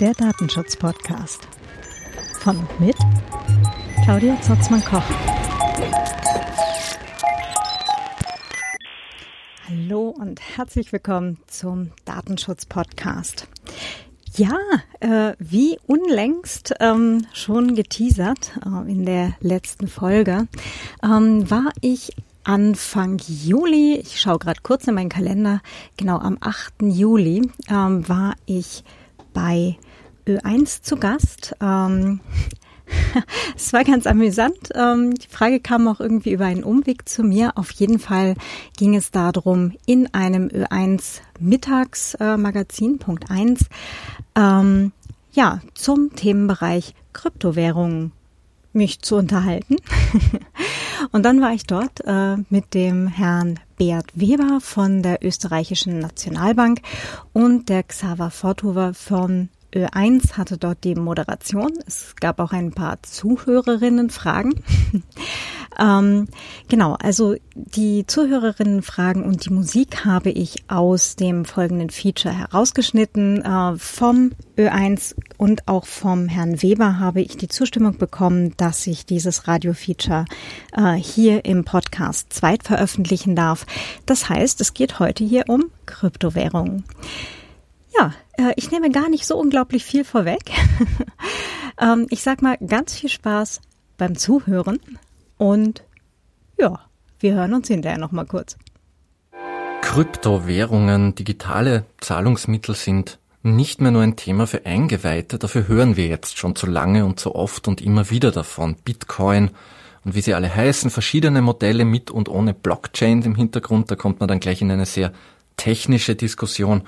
Der Datenschutz-Podcast. Von und mit Claudia Zotzmann-Koch. Hallo und herzlich willkommen zum Datenschutz-Podcast. Ja, äh, wie unlängst ähm, schon geteasert äh, in der letzten Folge, ähm, war ich Anfang Juli, ich schaue gerade kurz in meinen Kalender, genau am 8. Juli ähm, war ich bei Ö1 zu Gast. Ähm, es war ganz amüsant. Ähm, die Frage kam auch irgendwie über einen Umweg zu mir. Auf jeden Fall ging es darum, in einem Ö1 Mittagsmagazin, Punkt 1, ähm, ja, zum Themenbereich Kryptowährungen mich zu unterhalten. Und dann war ich dort äh, mit dem Herrn Beat Weber von der österreichischen Nationalbank und der Xaver Forthuber von Ö1 hatte dort die Moderation. Es gab auch ein paar Zuhörerinnenfragen. ähm, genau, also die Zuhörerinnenfragen und die Musik habe ich aus dem folgenden Feature herausgeschnitten. Äh, vom Ö1 und auch vom Herrn Weber habe ich die Zustimmung bekommen, dass ich dieses Radio-Feature äh, hier im Podcast zweit veröffentlichen darf. Das heißt, es geht heute hier um Kryptowährungen. Ja, äh, ich nehme gar nicht so unglaublich viel vorweg. ähm, ich sag mal ganz viel Spaß beim Zuhören und ja, wir hören uns hinterher noch mal kurz. Kryptowährungen, digitale Zahlungsmittel sind nicht mehr nur ein Thema für Eingeweihte, dafür hören wir jetzt schon zu lange und so oft und immer wieder davon. Bitcoin und wie sie alle heißen, verschiedene Modelle mit und ohne Blockchain im Hintergrund, da kommt man dann gleich in eine sehr technische Diskussion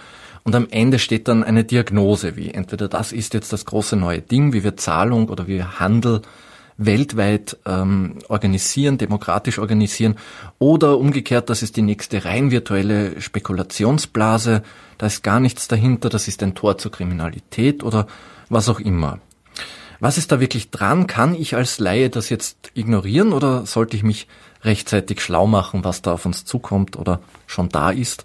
und am Ende steht dann eine Diagnose, wie entweder das ist jetzt das große neue Ding, wie wir Zahlung oder wie wir Handel weltweit ähm, organisieren, demokratisch organisieren, oder umgekehrt, das ist die nächste rein virtuelle Spekulationsblase, da ist gar nichts dahinter, das ist ein Tor zur Kriminalität oder was auch immer. Was ist da wirklich dran? Kann ich als Laie das jetzt ignorieren oder sollte ich mich rechtzeitig schlau machen, was da auf uns zukommt oder schon da ist?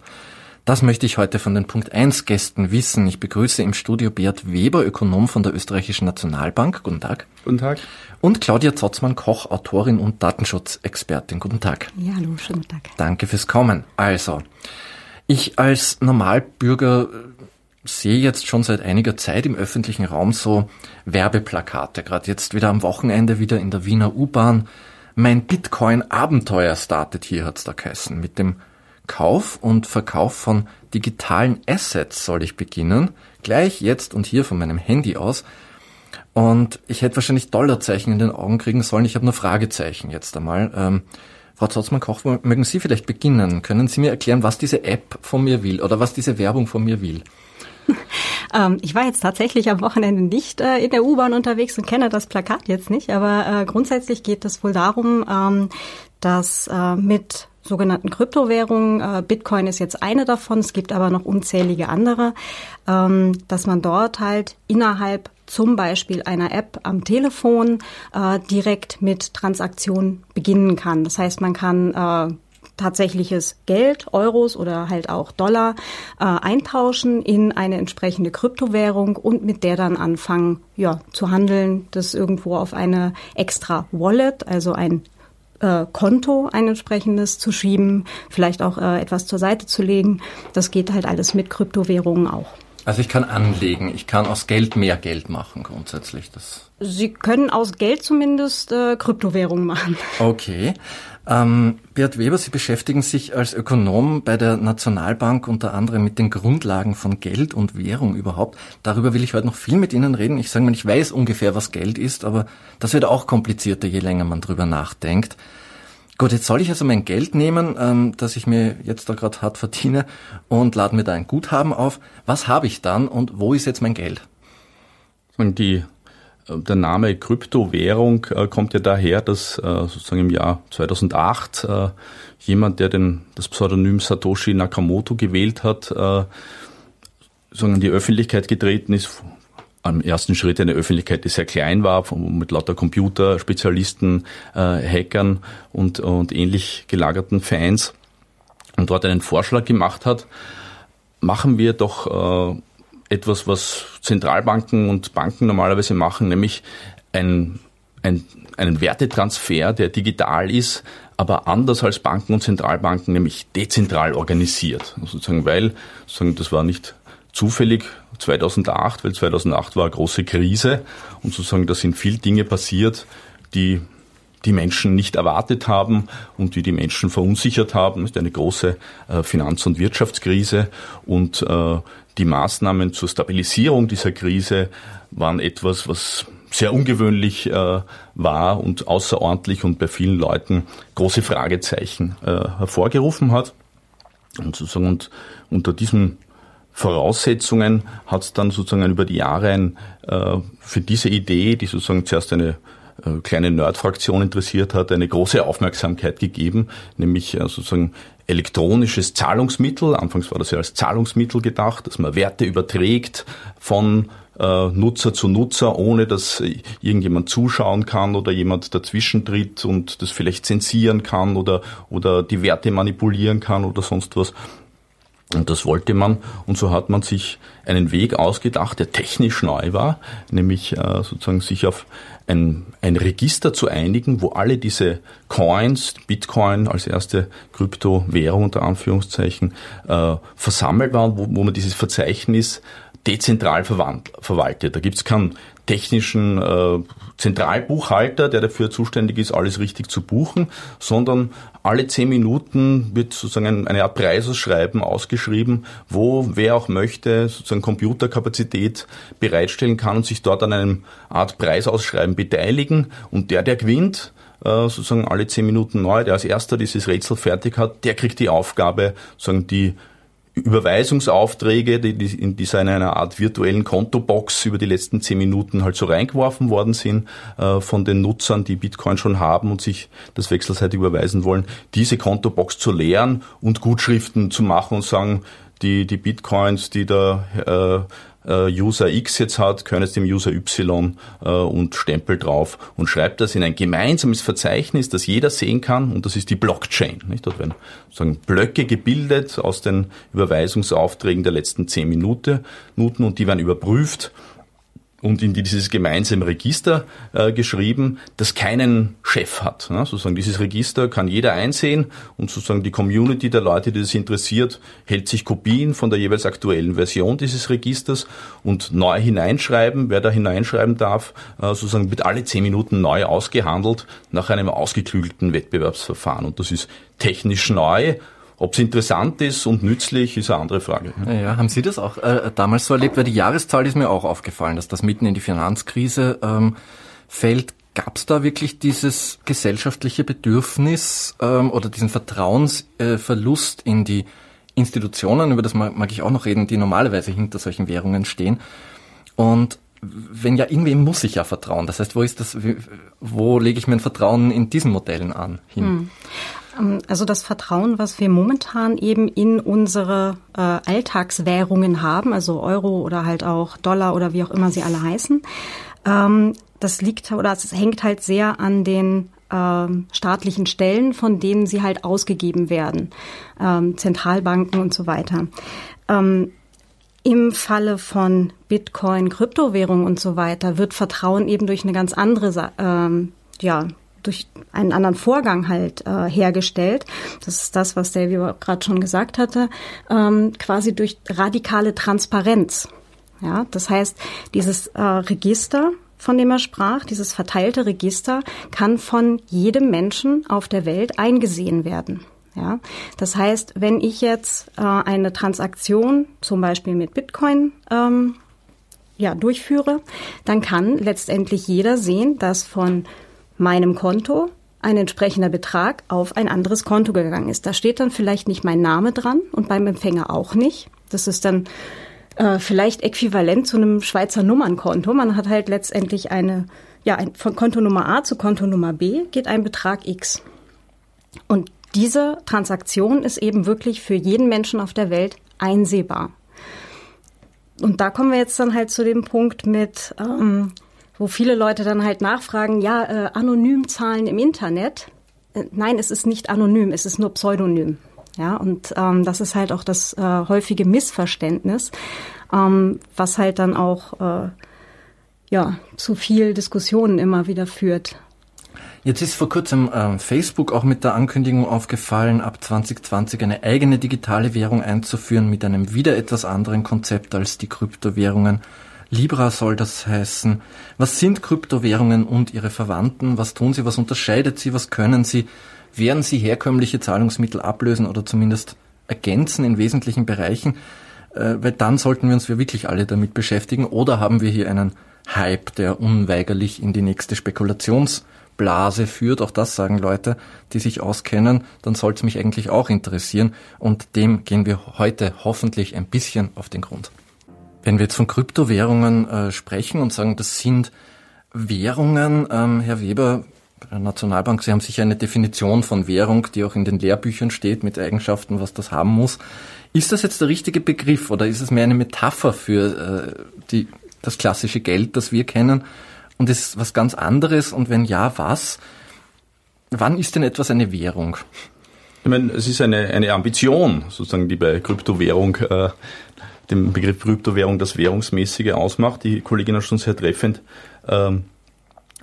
Das möchte ich heute von den Punkt 1 Gästen wissen. Ich begrüße im Studio Beat Weber, Ökonom von der Österreichischen Nationalbank. Guten Tag. Guten Tag. Und Claudia Zotzmann-Koch, Autorin und Datenschutzexpertin. Guten Tag. Ja, hallo, schönen Tag. Danke fürs Kommen. Also, ich als Normalbürger äh, sehe jetzt schon seit einiger Zeit im öffentlichen Raum so Werbeplakate. Gerade jetzt wieder am Wochenende wieder in der Wiener U-Bahn. Mein Bitcoin-Abenteuer startet hier, hat's da geheißen, mit dem Kauf und Verkauf von digitalen Assets soll ich beginnen. Gleich jetzt und hier von meinem Handy aus. Und ich hätte wahrscheinlich Dollarzeichen in den Augen kriegen sollen. Ich habe nur Fragezeichen jetzt einmal. Ähm, Frau Zotzmann-Koch, mögen Sie vielleicht beginnen? Können Sie mir erklären, was diese App von mir will oder was diese Werbung von mir will? Ähm, ich war jetzt tatsächlich am Wochenende nicht äh, in der U-Bahn unterwegs und kenne das Plakat jetzt nicht, aber äh, grundsätzlich geht es wohl darum, ähm, dass äh, mit sogenannten Kryptowährungen. Äh, Bitcoin ist jetzt eine davon, es gibt aber noch unzählige andere, ähm, dass man dort halt innerhalb zum Beispiel einer App am Telefon äh, direkt mit Transaktionen beginnen kann. Das heißt, man kann äh, tatsächliches Geld, Euros oder halt auch Dollar eintauschen in eine entsprechende Kryptowährung und mit der dann anfangen, ja, zu handeln, das irgendwo auf eine extra Wallet, also ein äh, Konto ein entsprechendes zu schieben, vielleicht auch äh, etwas zur Seite zu legen. Das geht halt alles mit Kryptowährungen auch. Also ich kann anlegen, ich kann aus Geld mehr Geld machen grundsätzlich. Das Sie können aus Geld zumindest äh, Kryptowährungen machen. Okay. Ähm, Beat Weber, Sie beschäftigen sich als Ökonom bei der Nationalbank unter anderem mit den Grundlagen von Geld und Währung überhaupt. Darüber will ich heute noch viel mit Ihnen reden. Ich sage mal, ich weiß ungefähr, was Geld ist, aber das wird auch komplizierter, je länger man drüber nachdenkt. Gut, jetzt soll ich also mein Geld nehmen, ähm, das ich mir jetzt da gerade hart verdiene und lade mir da ein Guthaben auf. Was habe ich dann und wo ist jetzt mein Geld? Die, äh, der Name Kryptowährung äh, kommt ja daher, dass äh, sozusagen im Jahr 2008 äh, jemand, der den, das Pseudonym Satoshi Nakamoto gewählt hat, sozusagen in die Öffentlichkeit getreten ist, am ersten Schritt eine Öffentlichkeit, die sehr klein war, mit lauter Computerspezialisten, Hackern und, und ähnlich gelagerten Fans. und dort einen Vorschlag gemacht hat, machen wir doch etwas, was Zentralbanken und Banken normalerweise machen, nämlich ein, ein, einen Wertetransfer, der digital ist, aber anders als Banken und Zentralbanken, nämlich dezentral organisiert. Sozusagen, weil sozusagen, das war nicht zufällig 2008, weil 2008 war eine große Krise und sozusagen da sind viele Dinge passiert, die die Menschen nicht erwartet haben und die die Menschen verunsichert haben. Das ist eine große äh, Finanz- und Wirtschaftskrise und äh, die Maßnahmen zur Stabilisierung dieser Krise waren etwas, was sehr ungewöhnlich äh, war und außerordentlich und bei vielen Leuten große Fragezeichen hervorgerufen hat. Und sozusagen und unter diesen Voraussetzungen hat es dann sozusagen über die Jahre ein, äh, für diese Idee, die sozusagen zuerst eine äh, kleine Nerd-Fraktion interessiert hat, eine große Aufmerksamkeit gegeben, nämlich äh, sozusagen elektronisches Zahlungsmittel. Anfangs war das ja als Zahlungsmittel gedacht, dass man Werte überträgt von äh, Nutzer zu Nutzer, ohne dass irgendjemand zuschauen kann oder jemand dazwischen tritt und das vielleicht zensieren kann oder, oder die Werte manipulieren kann oder sonst was. Und das wollte man und so hat man sich einen Weg ausgedacht, der technisch neu war, nämlich äh, sozusagen sich auf ein, ein Register zu einigen, wo alle diese Coins, Bitcoin als erste Kryptowährung unter Anführungszeichen, äh, versammelt waren, wo, wo man dieses Verzeichnis dezentral verwaltet. Da gibt es keinen technischen äh, Zentralbuchhalter, der dafür zuständig ist, alles richtig zu buchen, sondern alle zehn Minuten wird sozusagen eine Art Preisausschreiben ausgeschrieben, wo wer auch möchte sozusagen Computerkapazität bereitstellen kann und sich dort an einem Art Preisausschreiben beteiligen. Und der, der gewinnt, äh, sozusagen alle zehn Minuten neu, der als erster dieses Rätsel fertig hat, der kriegt die Aufgabe, sozusagen die Überweisungsaufträge, die, die in dieser einer Art virtuellen Kontobox über die letzten zehn Minuten halt so reingeworfen worden sind äh, von den Nutzern, die Bitcoin schon haben und sich das wechselseitig überweisen wollen, diese Kontobox zu leeren und Gutschriften zu machen und sagen, die, die Bitcoins, die da äh, äh, User X jetzt hat, können es dem User Y äh, und Stempel drauf und schreibt das in ein gemeinsames Verzeichnis, das jeder sehen kann und das ist die Blockchain. Nicht? Dort werden sozusagen Blöcke gebildet aus den Überweisungsaufträgen der letzten zehn Minuten und die werden überprüft und in dieses gemeinsame Register äh, geschrieben, das keinen Chef hat. Ne? Sozusagen dieses Register kann jeder einsehen und sozusagen die Community der Leute, die das interessiert, hält sich Kopien von der jeweils aktuellen Version dieses Registers und neu hineinschreiben. Wer da hineinschreiben darf, äh, sozusagen wird alle zehn Minuten neu ausgehandelt nach einem ausgeklügelten Wettbewerbsverfahren. Und das ist technisch neu ob es interessant ist und nützlich, ist eine andere Frage. Ja, haben Sie das auch äh, damals so erlebt? Weil die Jahreszahl ist mir auch aufgefallen, dass das mitten in die Finanzkrise ähm, fällt. Gab es da wirklich dieses gesellschaftliche Bedürfnis ähm, oder diesen Vertrauensverlust äh, in die Institutionen, über das mag, mag ich auch noch reden, die normalerweise hinter solchen Währungen stehen? Und wenn ja, irgendwem muss ich ja vertrauen. Das heißt, wo ist das, wo lege ich mein Vertrauen in diesen Modellen an hin? Hm. Ähm, also das Vertrauen, was wir momentan eben in unsere äh, Alltagswährungen haben, also Euro oder halt auch Dollar oder wie auch immer sie alle heißen, ähm, das liegt oder es hängt halt sehr an den ähm, staatlichen Stellen, von denen sie halt ausgegeben werden, ähm, Zentralbanken und so weiter. Im Falle von Bitcoin, Kryptowährung und so weiter wird Vertrauen eben durch eine ganz andere ja, durch einen anderen Vorgang halt äh, hergestellt. Das ist das, was Davy gerade schon gesagt hatte, ähm, quasi durch radikale Transparenz. Ja, das heißt, dieses äh, Register, von dem er sprach, dieses verteilte Register, kann von jedem Menschen auf der Welt eingesehen werden. Ja, das heißt, wenn ich jetzt äh, eine Transaktion zum Beispiel mit Bitcoin ähm, ja, durchführe, dann kann letztendlich jeder sehen, dass von meinem Konto ein entsprechender Betrag auf ein anderes Konto gegangen ist. Da steht dann vielleicht nicht mein Name dran und beim Empfänger auch nicht. Das ist dann äh, vielleicht äquivalent zu einem Schweizer Nummernkonto. Man hat halt letztendlich eine, ja, ein, von Konto Nummer A zu Konto Nummer B geht ein Betrag X. Und diese Transaktion ist eben wirklich für jeden Menschen auf der Welt einsehbar. Und da kommen wir jetzt dann halt zu dem Punkt mit, ähm, wo viele Leute dann halt nachfragen, ja, äh, anonym zahlen im Internet. Äh, nein, es ist nicht anonym, es ist nur Pseudonym. Ja, und ähm, das ist halt auch das äh, häufige Missverständnis, ähm, was halt dann auch äh, ja zu viel Diskussionen immer wieder führt. Jetzt ist vor kurzem äh, Facebook auch mit der Ankündigung aufgefallen, ab 2020 eine eigene digitale Währung einzuführen mit einem wieder etwas anderen Konzept als die Kryptowährungen. Libra soll das heißen. Was sind Kryptowährungen und ihre Verwandten? Was tun sie? Was unterscheidet sie? Was können sie? Werden sie herkömmliche Zahlungsmittel ablösen oder zumindest ergänzen in wesentlichen Bereichen? Äh, weil dann sollten wir uns wirklich alle damit beschäftigen. Oder haben wir hier einen Hype, der unweigerlich in die nächste Spekulationsblase führt? Auch das sagen Leute, die sich auskennen. Dann sollte es mich eigentlich auch interessieren. Und dem gehen wir heute hoffentlich ein bisschen auf den Grund. Wenn wir jetzt von Kryptowährungen äh, sprechen und sagen, das sind Währungen, ähm, Herr Weber, bei der Nationalbank, Sie haben sicher eine Definition von Währung, die auch in den Lehrbüchern steht, mit Eigenschaften, was das haben muss. Ist das jetzt der richtige Begriff oder ist es mehr eine Metapher für äh, die, das klassische Geld, das wir kennen? Und ist was ganz anderes? Und wenn ja, was? Wann ist denn etwas eine Währung? Ich meine, es ist eine, eine Ambition, sozusagen, die bei Kryptowährung äh, dem Begriff Kryptowährung das Währungsmäßige ausmacht. Die Kollegin hat schon sehr treffend ähm,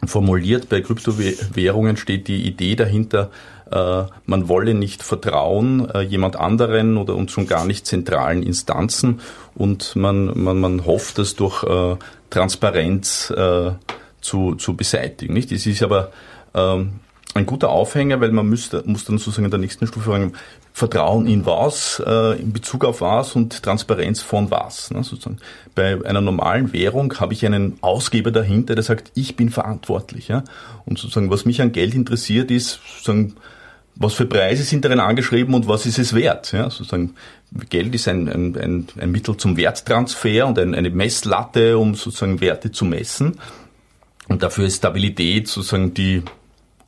formuliert. Bei Kryptowährungen steht die Idee dahinter, äh, man wolle nicht vertrauen äh, jemand anderen oder und schon gar nicht zentralen Instanzen und man, man, man hofft, das durch äh, Transparenz äh, zu, zu beseitigen. Nicht? Es ist aber ähm, ein guter Aufhänger, weil man müsste, muss dann sozusagen in der nächsten Stufe fragen, Vertrauen in was, äh, in Bezug auf was und Transparenz von was. Ne, sozusagen. Bei einer normalen Währung habe ich einen Ausgeber dahinter, der sagt, ich bin verantwortlich. Ja? Und sozusagen, was mich an Geld interessiert, ist sozusagen, was für Preise sind darin angeschrieben und was ist es wert? Ja? Sozusagen, Geld ist ein, ein, ein, ein Mittel zum Werttransfer und ein, eine Messlatte, um sozusagen Werte zu messen. Und dafür ist Stabilität sozusagen die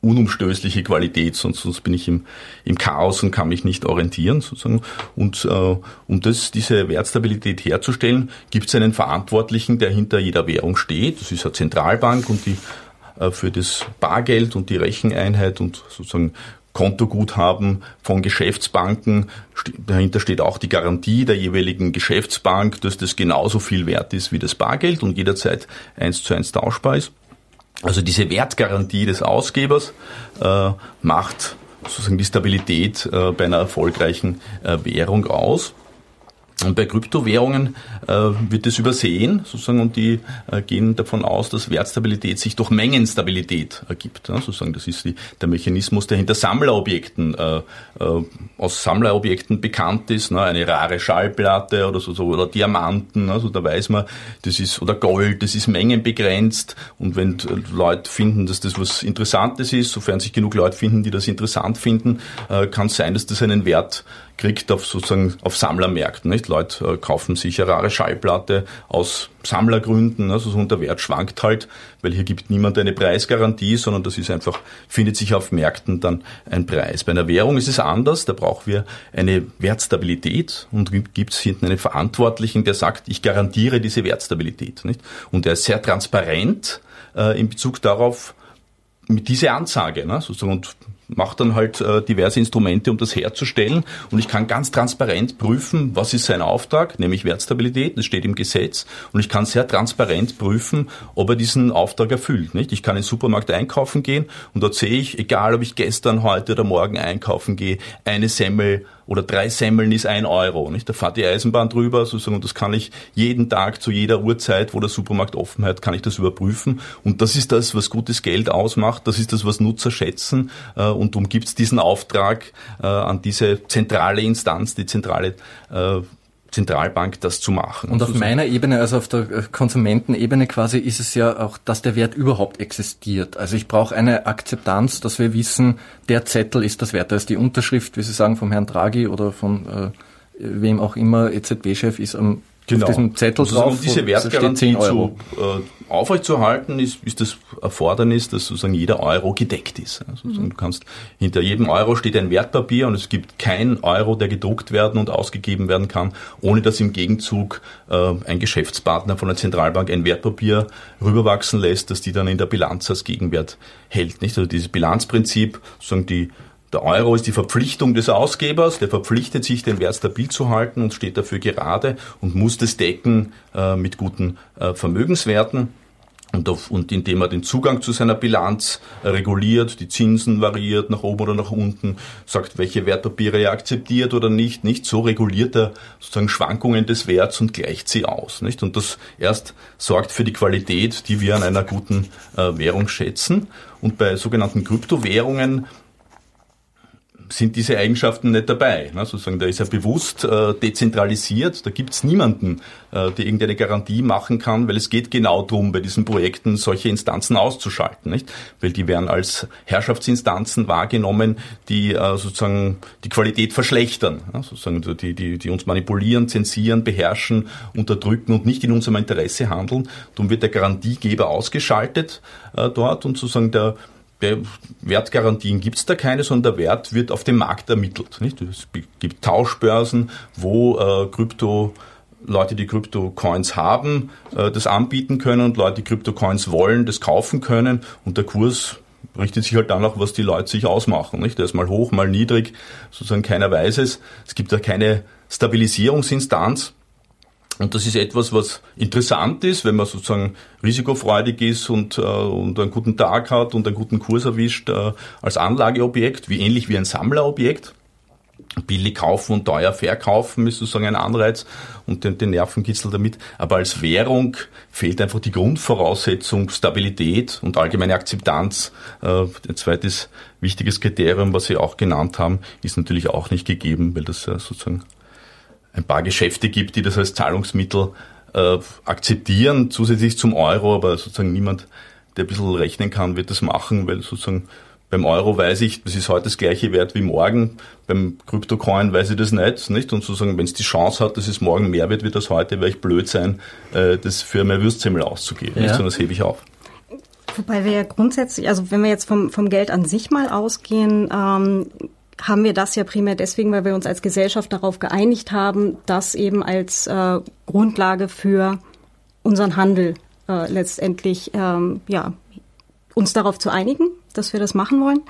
unumstößliche Qualität, sonst, sonst bin ich im, im Chaos und kann mich nicht orientieren sozusagen. Und äh, um das, diese Wertstabilität herzustellen, gibt es einen Verantwortlichen, der hinter jeder Währung steht. Das ist eine Zentralbank und die äh, für das Bargeld und die Recheneinheit und sozusagen Kontoguthaben von Geschäftsbanken. Dahinter steht auch die Garantie der jeweiligen Geschäftsbank, dass das genauso viel wert ist wie das Bargeld und jederzeit eins zu eins tauschbar ist. Also diese Wertgarantie des Ausgebers äh, macht sozusagen die Stabilität äh, bei einer erfolgreichen äh, Währung aus. Und bei Kryptowährungen äh, wird es übersehen, sozusagen, und die äh, gehen davon aus, dass Wertstabilität sich durch Mengenstabilität ergibt. Ja, sozusagen, das ist die, der Mechanismus, der hinter Sammlerobjekten, äh, äh, aus Sammlerobjekten bekannt ist. Ne, eine rare Schallplatte oder so, so oder Diamanten, also da weiß man, das ist oder Gold, das ist mengenbegrenzt. Und wenn Leute finden, dass das was Interessantes ist, sofern sich genug Leute finden, die das interessant finden, äh, kann es sein, dass das einen Wert kriegt auf sozusagen auf Sammlermärkten. Nicht? Leute äh, kaufen sich eine rare Schallplatte aus Sammlergründen, also so der Wert schwankt halt, weil hier gibt niemand eine Preisgarantie, sondern das ist einfach, findet sich auf Märkten dann ein Preis. Bei einer Währung ist es anders, da brauchen wir eine Wertstabilität und gibt es hinten einen Verantwortlichen, der sagt, ich garantiere diese Wertstabilität. Nicht? Und der ist sehr transparent äh, in Bezug darauf, mit dieser Ansage, ne, sozusagen, und macht dann halt äh, diverse Instrumente, um das herzustellen. Und ich kann ganz transparent prüfen, was ist sein Auftrag, nämlich Wertstabilität, das steht im Gesetz. Und ich kann sehr transparent prüfen, ob er diesen Auftrag erfüllt. Nicht? Ich kann in den Supermarkt einkaufen gehen und dort sehe ich, egal ob ich gestern, heute oder morgen einkaufen gehe, eine Semmel oder drei Semmeln ist ein Euro. Nicht? Da fährt die Eisenbahn drüber sozusagen, und das kann ich jeden Tag zu jeder Uhrzeit, wo der Supermarkt offen hat, kann ich das überprüfen. Und das ist das, was gutes Geld ausmacht. Das ist das, was Nutzer schätzen. Äh, und darum gibt es diesen Auftrag äh, an diese zentrale Instanz, die zentrale äh, Zentralbank das zu machen. Und auf meiner Ebene, also auf der Konsumentenebene quasi, ist es ja auch, dass der Wert überhaupt existiert. Also ich brauche eine Akzeptanz, dass wir wissen, der Zettel ist das Wert. Da ist die Unterschrift, wie Sie sagen, vom Herrn Draghi oder von äh, wem auch immer EZB-Chef ist am genau. auf diesem Zettel drauf. Um diese Wertgarantie zu, äh, aufrechtzuerhalten, ist, ist das Erfordernis, dass sozusagen jeder Euro gedeckt ist. Also mhm. Du kannst, hinter jedem Euro steht ein Wertpapier und es gibt kein Euro, der gedruckt werden und ausgegeben werden kann, ohne dass im Gegenzug äh, ein Geschäftspartner von der Zentralbank ein Wertpapier rüberwachsen lässt, dass die dann in der Bilanz als Gegenwert hält. Nicht? Also dieses Bilanzprinzip, sozusagen die Der Euro ist die Verpflichtung des Ausgebers, der verpflichtet sich, den Wert stabil zu halten und steht dafür gerade und muss das decken äh, mit guten äh, Vermögenswerten und, auf, und indem er den Zugang zu seiner Bilanz reguliert, die Zinsen variiert nach oben oder nach unten, sagt, welche Wertpapiere er akzeptiert oder nicht, nicht so reguliert er sozusagen Schwankungen des Werts und gleicht sie aus, nicht? Und das erst sorgt für die Qualität, die wir an einer guten äh, Währung schätzen. Und bei sogenannten Kryptowährungen sind diese Eigenschaften nicht dabei. Ne? Sozusagen, da ist er bewusst äh, dezentralisiert, da gibt es niemanden, äh, der irgendeine Garantie machen kann, weil es geht genau darum, bei diesen Projekten solche Instanzen auszuschalten, nicht? Weil die werden als Herrschaftsinstanzen wahrgenommen, die äh, sozusagen die Qualität verschlechtern, ne? sozusagen die, die, die uns manipulieren, zensieren, beherrschen, unterdrücken und nicht in unserem Interesse handeln. Darum wird der Garantiegeber ausgeschaltet äh, dort und sozusagen der Wertgarantien gibt es da keine, sondern der Wert wird auf dem Markt ermittelt. Nicht? Es gibt Tauschbörsen, wo äh, Krypto Leute, die Krypto-Coins haben, äh, das anbieten können und Leute, die Krypto-Coins wollen, das kaufen können und der Kurs richtet sich halt danach, was die Leute sich ausmachen. Nicht? Der ist mal hoch, mal niedrig, sozusagen keiner weiß es. Es gibt da keine Stabilisierungsinstanz. Und das ist etwas, was interessant ist, wenn man sozusagen risikofreudig ist und, äh, und einen guten Tag hat und einen guten Kurs erwischt äh, als Anlageobjekt, wie ähnlich wie ein Sammlerobjekt. Billig kaufen und teuer verkaufen ist sozusagen ein Anreiz und den, den Nervenkitzel damit. Aber als Währung fehlt einfach die Grundvoraussetzung Stabilität und allgemeine Akzeptanz. Äh, ein zweites wichtiges Kriterium, was Sie auch genannt haben, ist natürlich auch nicht gegeben, weil das ja sozusagen ein paar Geschäfte gibt, die das als Zahlungsmittel äh, akzeptieren, zusätzlich zum Euro, aber sozusagen niemand, der ein bisschen rechnen kann, wird das machen, weil sozusagen beim Euro weiß ich, das ist heute das gleiche Wert wie morgen. Beim Kryptocoin weiß ich das nicht, nicht? Und sozusagen, wenn es die Chance hat, dass es morgen mehr wird, wie das heute, werde ich blöd sein, äh, das für mehr Würstsemmel auszugeben. Ja. Nicht? Und das hebe ich auf. Wobei wir ja grundsätzlich, also wenn wir jetzt vom, vom Geld an sich mal ausgehen, ähm, haben wir das ja primär deswegen, weil wir uns als Gesellschaft darauf geeinigt haben, das eben als äh, Grundlage für unseren Handel äh, letztendlich ähm, ja uns darauf zu einigen, dass wir das machen wollen.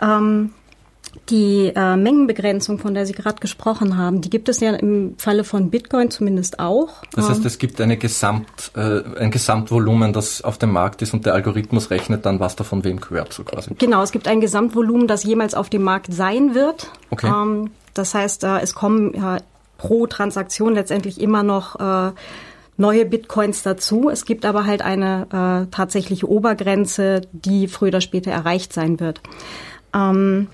Ähm, die äh, Mengenbegrenzung, von der Sie gerade gesprochen haben, die gibt es ja im Falle von Bitcoin zumindest auch. Das heißt, ähm, es gibt eine Gesamt, äh, ein Gesamtvolumen, das auf dem Markt ist und der Algorithmus rechnet dann, was davon wem gehört, so quasi. Genau, es gibt ein Gesamtvolumen, das jemals auf dem Markt sein wird. Okay. Ähm, das heißt, äh, es kommen ja, pro Transaktion letztendlich immer noch äh, neue Bitcoins dazu. Es gibt aber halt eine äh, tatsächliche Obergrenze, die früher oder später erreicht sein wird. Ähm,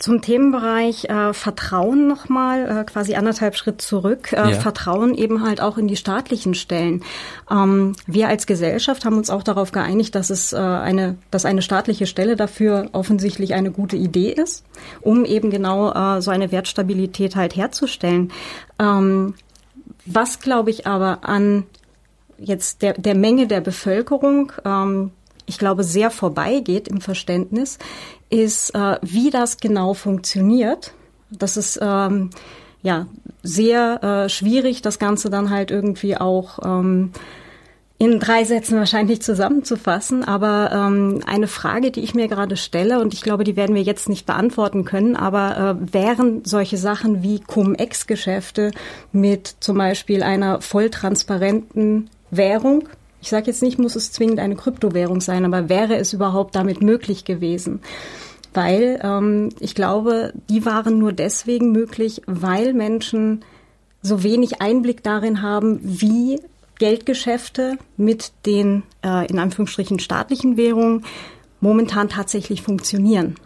zum Themenbereich äh, Vertrauen nochmal, äh, quasi anderthalb Schritt zurück. Äh, ja. Vertrauen eben halt auch in die staatlichen Stellen. Ähm, wir als Gesellschaft haben uns auch darauf geeinigt, dass es äh, eine, dass eine staatliche Stelle dafür offensichtlich eine gute Idee ist, um eben genau äh, so eine Wertstabilität halt herzustellen. Ähm, was glaube ich aber an jetzt der, der Menge der Bevölkerung ähm, ich glaube, sehr vorbeigeht im Verständnis, ist, äh, wie das genau funktioniert. Das ist ähm, ja sehr äh, schwierig, das Ganze dann halt irgendwie auch ähm, in drei Sätzen wahrscheinlich zusammenzufassen. Aber ähm, eine Frage, die ich mir gerade stelle, und ich glaube, die werden wir jetzt nicht beantworten können, aber äh, wären solche Sachen wie Cum-Ex-Geschäfte mit zum Beispiel einer volltransparenten Währung, ich sage jetzt nicht, muss es zwingend eine Kryptowährung sein, aber wäre es überhaupt damit möglich gewesen? Weil ähm, ich glaube, die waren nur deswegen möglich, weil Menschen so wenig Einblick darin haben, wie Geldgeschäfte mit den äh, in Anführungsstrichen staatlichen Währungen momentan tatsächlich funktionieren.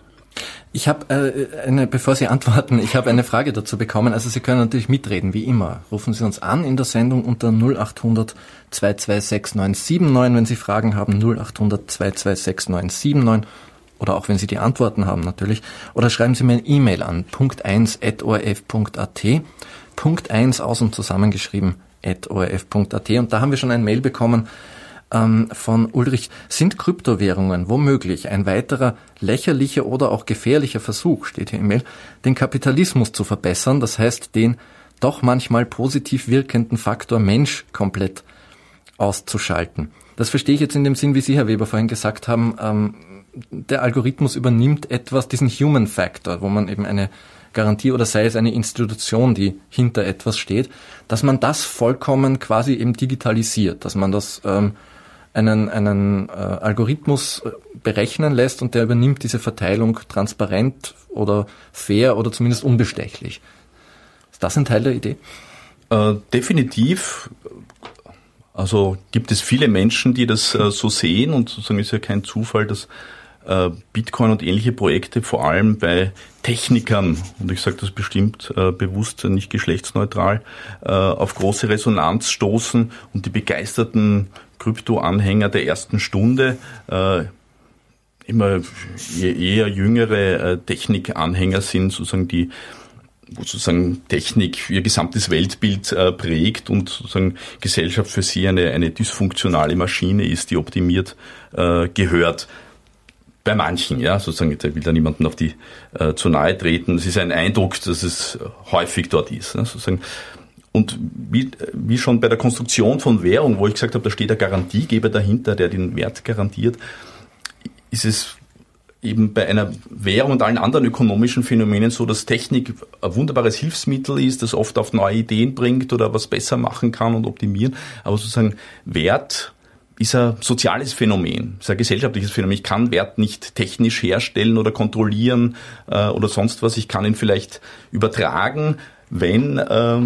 Ich habe äh, eine, bevor Sie antworten, ich habe eine Frage dazu bekommen. Also Sie können natürlich mitreden, wie immer. Rufen Sie uns an in der Sendung unter 0800 226 wenn Sie Fragen haben, 0800 226 oder auch wenn Sie die Antworten haben natürlich. Oder schreiben Sie mir eine E-Mail an, punkt1.orf.at, Punkt 1 aus und zusammengeschrieben at orf.at. Und da haben wir schon ein Mail bekommen, ähm, von Ulrich. Sind Kryptowährungen womöglich ein weiterer lächerlicher oder auch gefährlicher Versuch, steht hier im Mail, den Kapitalismus zu verbessern, das heißt den doch manchmal positiv wirkenden Faktor Mensch komplett auszuschalten? Das verstehe ich jetzt in dem Sinn, wie Sie, Herr Weber, vorhin gesagt haben, ähm, der Algorithmus übernimmt etwas, diesen Human Factor, wo man eben eine Garantie oder sei es eine Institution, die hinter etwas steht, dass man das vollkommen quasi eben digitalisiert, dass man das ähm, einen, einen äh, Algorithmus äh, berechnen lässt und der übernimmt diese Verteilung transparent oder fair oder zumindest unbestechlich. Ist das ein Teil der Idee? Äh, definitiv. Also gibt es viele Menschen, die das äh, so sehen und sozusagen ist ja kein Zufall, dass äh, Bitcoin und ähnliche Projekte vor allem bei Technikern, und ich sage das bestimmt äh, bewusst nicht geschlechtsneutral, äh, auf große Resonanz stoßen und die begeisterten Krypto-Anhänger der ersten Stunde äh, immer eher jüngere äh, Technikanhänger sind, sozusagen die sozusagen Technik ihr gesamtes Weltbild äh, prägt und sozusagen Gesellschaft für sie eine, eine dysfunktionale Maschine ist, die optimiert äh, gehört. Bei manchen, ja, sozusagen, ich will da niemanden auf die äh, zu nahe treten. Es ist ein Eindruck, dass es häufig dort ist. Ne, sozusagen. Und wie, wie schon bei der Konstruktion von Währung, wo ich gesagt habe, da steht der Garantiegeber dahinter, der den Wert garantiert, ist es eben bei einer Währung und allen anderen ökonomischen Phänomenen so, dass Technik ein wunderbares Hilfsmittel ist, das oft auf neue Ideen bringt oder was besser machen kann und optimieren. Aber sozusagen Wert ist ein soziales Phänomen, ist ein gesellschaftliches Phänomen. Ich kann Wert nicht technisch herstellen oder kontrollieren äh, oder sonst was. Ich kann ihn vielleicht übertragen, wenn äh,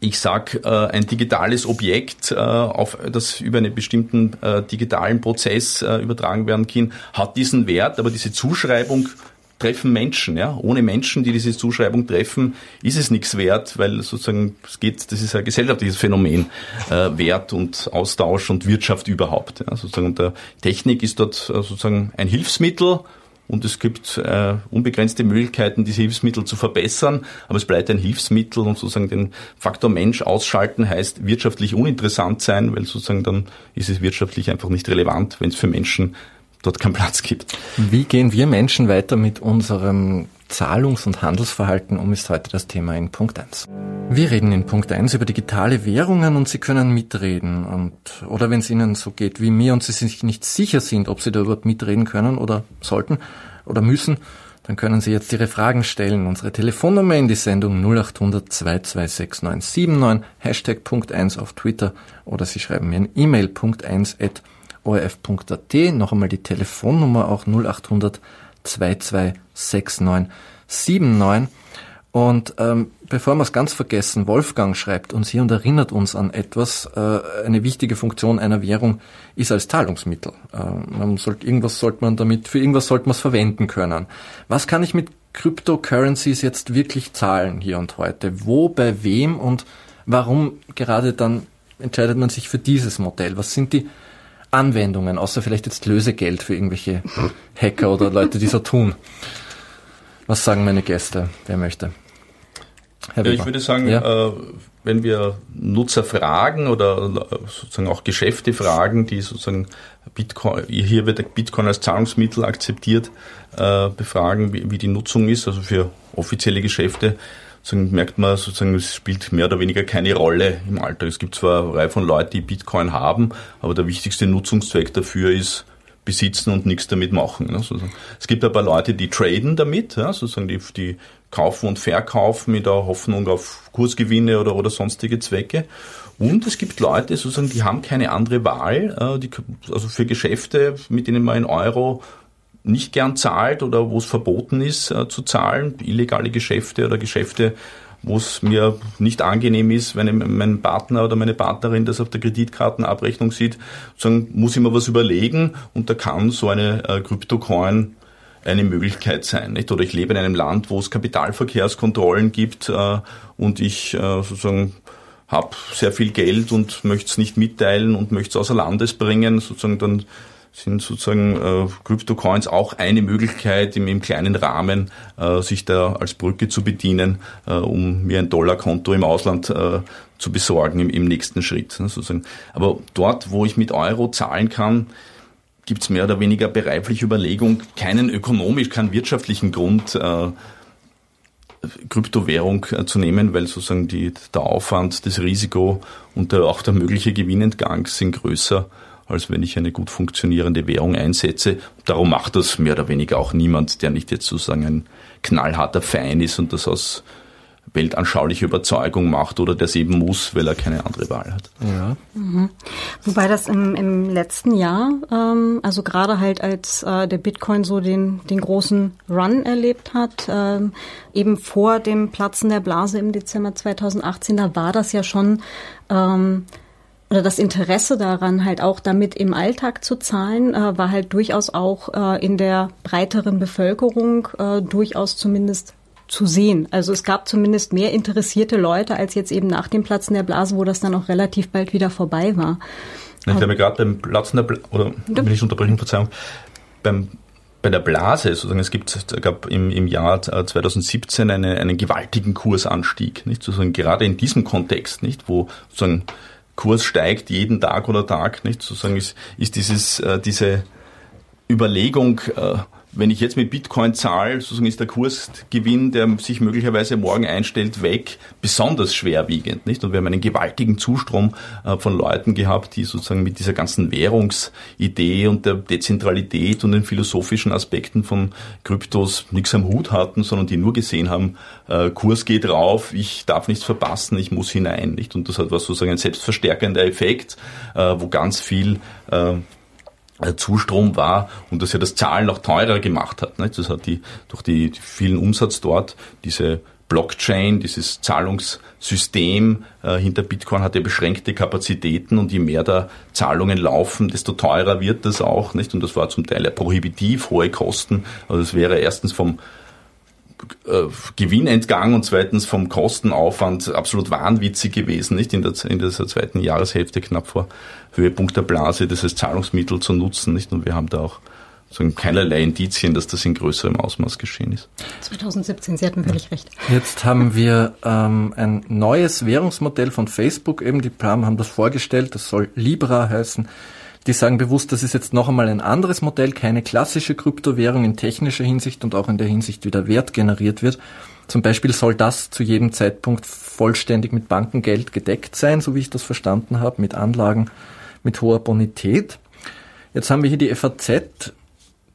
ich sage, äh, ein digitales Objekt, äh, auf das über einen bestimmten äh, digitalen Prozess äh, übertragen werden kann, hat diesen Wert, aber diese Zuschreibung treffen Menschen. Ja? Ohne Menschen, die diese Zuschreibung treffen, ist es nichts wert, weil sozusagen es geht, das ist ein gesellschaftliches Phänomen, äh, Wert und Austausch und Wirtschaft überhaupt. Ja? Sozusagen und der Technik ist dort äh, sozusagen ein Hilfsmittel, und es gibt äh, unbegrenzte Möglichkeiten, diese Hilfsmittel zu verbessern, aber es bleibt ein Hilfsmittel und sozusagen den Faktor Mensch ausschalten heißt wirtschaftlich uninteressant sein, weil sozusagen dann ist es wirtschaftlich einfach nicht relevant, wenn es für Menschen dort keinen Platz gibt. Wie gehen wir Menschen weiter mit unserem Zahlungs- und Handelsverhalten um, ist heute das Thema in Punkt 1. Wir reden in Punkt 1 über digitale Währungen und Sie können mitreden. Und, oder wenn es Ihnen so geht wie mir und Sie sich nicht sicher sind, ob Sie da überhaupt mitreden können oder sollten oder müssen, dann können Sie jetzt Ihre Fragen stellen. Unsere Telefonnummer in die Sendung 0800 226 Hashtag Punkt 1 auf Twitter oder Sie schreiben mir ein E-Mail Punkt 1 at orf.at. Noch einmal die Telefonnummer auch 0800 226979. Und ähm, bevor wir es ganz vergessen, Wolfgang schreibt uns hier und erinnert uns an etwas, äh, eine wichtige Funktion einer Währung ist als Zahlungsmittel. Äh, man sollte, irgendwas sollte man damit, für irgendwas sollte man es verwenden können. Was kann ich mit Cryptocurrencies jetzt wirklich zahlen hier und heute? Wo, bei wem und warum gerade dann entscheidet man sich für dieses Modell? Was sind die Anwendungen, außer vielleicht jetzt Lösegeld für irgendwelche Hacker oder Leute, die so tun. Was sagen meine Gäste? Wer möchte? Ja, ich würde sagen, ja? äh, wenn wir Nutzer fragen oder sozusagen auch Geschäfte fragen, die sozusagen Bitcoin, hier wird Bitcoin als Zahlungsmittel akzeptiert, äh, befragen, wie, wie die Nutzung ist, also für offizielle Geschäfte, sozusagen merkt man sozusagen, es spielt mehr oder weniger keine Rolle im Alltag. Es gibt zwar eine Reihe von Leuten, die Bitcoin haben, aber der wichtigste Nutzungszweck dafür ist, besitzen und nichts damit machen. Es gibt ein paar Leute, die traden damit, sozusagen die, die kaufen und verkaufen mit der Hoffnung auf Kursgewinne oder, oder sonstige Zwecke. Und es gibt Leute, sozusagen, die haben keine andere Wahl, äh, die, also für Geschäfte, mit denen man in Euro nicht gern zahlt oder wo es verboten ist äh, zu zahlen, illegale Geschäfte oder Geschäfte, wo es mir nicht angenehm ist, wenn mein Partner oder meine Partnerin das auf der Kreditkartenabrechnung sieht, sagen, muss ich mir was überlegen und da kann so eine äh, Kryptocoin eine Möglichkeit sein. Nicht? Oder ich lebe in einem Land, wo es Kapitalverkehrskontrollen gibt äh, und ich äh, sozusagen habe sehr viel Geld und möchte es nicht mitteilen und möchte es außer Landes bringen, sozusagen dann sind sozusagen äh, Crypto-Coins auch eine Möglichkeit, im, im kleinen Rahmen äh, sich da als Brücke zu bedienen, äh, um mir ein Dollarkonto im Ausland äh, zu besorgen im, im nächsten Schritt. Ne, sozusagen. Aber dort, wo ich mit Euro zahlen kann, gibt es mehr oder weniger bereifliche Überlegung, keinen ökonomisch, keinen wirtschaftlichen Grund, äh, Kryptowährung äh, zu nehmen, weil sozusagen die, der Aufwand, das Risiko und der, auch der mögliche Gewinnentgang sind größer als wenn ich eine gut funktionierende Währung einsetze. Darum macht das mehr oder weniger auch niemand, der nicht jetzt sozusagen ein knallharter Feind ist und das aus weltanschauliche Überzeugung macht oder das eben muss, weil er keine andere Wahl hat. Ja. Mhm. Wobei das im, im letzten Jahr, ähm, also gerade halt als äh, der Bitcoin so den, den großen Run erlebt hat, ähm, eben vor dem Platzen der Blase im Dezember 2018, da war das ja schon ähm, oder das Interesse daran, halt auch damit im Alltag zu zahlen, äh, war halt durchaus auch äh, in der breiteren Bevölkerung äh, durchaus zumindest zu sehen. Also es gab zumindest mehr interessierte Leute als jetzt eben nach dem Platzen der Blase, wo das dann auch relativ bald wieder vorbei war. Ich habe gerade beim Platzen der Blase, oder wenn ich unterbrechen, Verzeihung, beim bei der Blase, sozusagen, es gibt, es gab im, im Jahr 2017 eine, einen gewaltigen Kursanstieg, nicht? Sozusagen gerade in diesem Kontext, nicht? Wo sozusagen Kurs steigt jeden Tag oder Tag, nicht? Sozusagen ist, ist dieses, äh, diese Überlegung, äh, wenn ich jetzt mit Bitcoin zahle, sozusagen ist der Kursgewinn, der sich möglicherweise morgen einstellt, weg, besonders schwerwiegend, nicht? Und wir haben einen gewaltigen Zustrom äh, von Leuten gehabt, die sozusagen mit dieser ganzen Währungsidee und der Dezentralität und den philosophischen Aspekten von Kryptos nichts am Hut hatten, sondern die nur gesehen haben, äh, Kurs geht rauf, ich darf nichts verpassen, ich muss hinein, nicht? Und das hat was sozusagen ein selbstverstärkender Effekt, äh, wo ganz viel Zustrom war und das ja das Zahlen noch teurer gemacht hat. Nicht? Das hat die durch die, die vielen Umsatz dort diese Blockchain, dieses Zahlungssystem äh, hinter Bitcoin hat ja beschränkte Kapazitäten und je mehr da Zahlungen laufen, desto teurer wird das auch, nicht? Und das war zum Teil ja prohibitiv hohe Kosten. Also es wäre erstens vom äh, Gewinnentgang und zweitens vom Kostenaufwand absolut wahnwitzig gewesen, nicht in der, in dieser zweiten Jahreshälfte knapp vor Höhepunkt der Blase, das als Zahlungsmittel zu nutzen, nicht? Und wir haben da auch so keinerlei Indizien, dass das in größerem Ausmaß geschehen ist. 2017, Sie hatten völlig recht. Jetzt haben wir ähm, ein neues Währungsmodell von Facebook, eben die Plam haben das vorgestellt, das soll Libra heißen. Die sagen bewusst, das ist jetzt noch einmal ein anderes Modell, keine klassische Kryptowährung in technischer Hinsicht und auch in der Hinsicht, wie der Wert generiert wird. Zum Beispiel soll das zu jedem Zeitpunkt vollständig mit Bankengeld gedeckt sein, so wie ich das verstanden habe, mit Anlagen mit hoher Bonität. Jetzt haben wir hier die FAZ,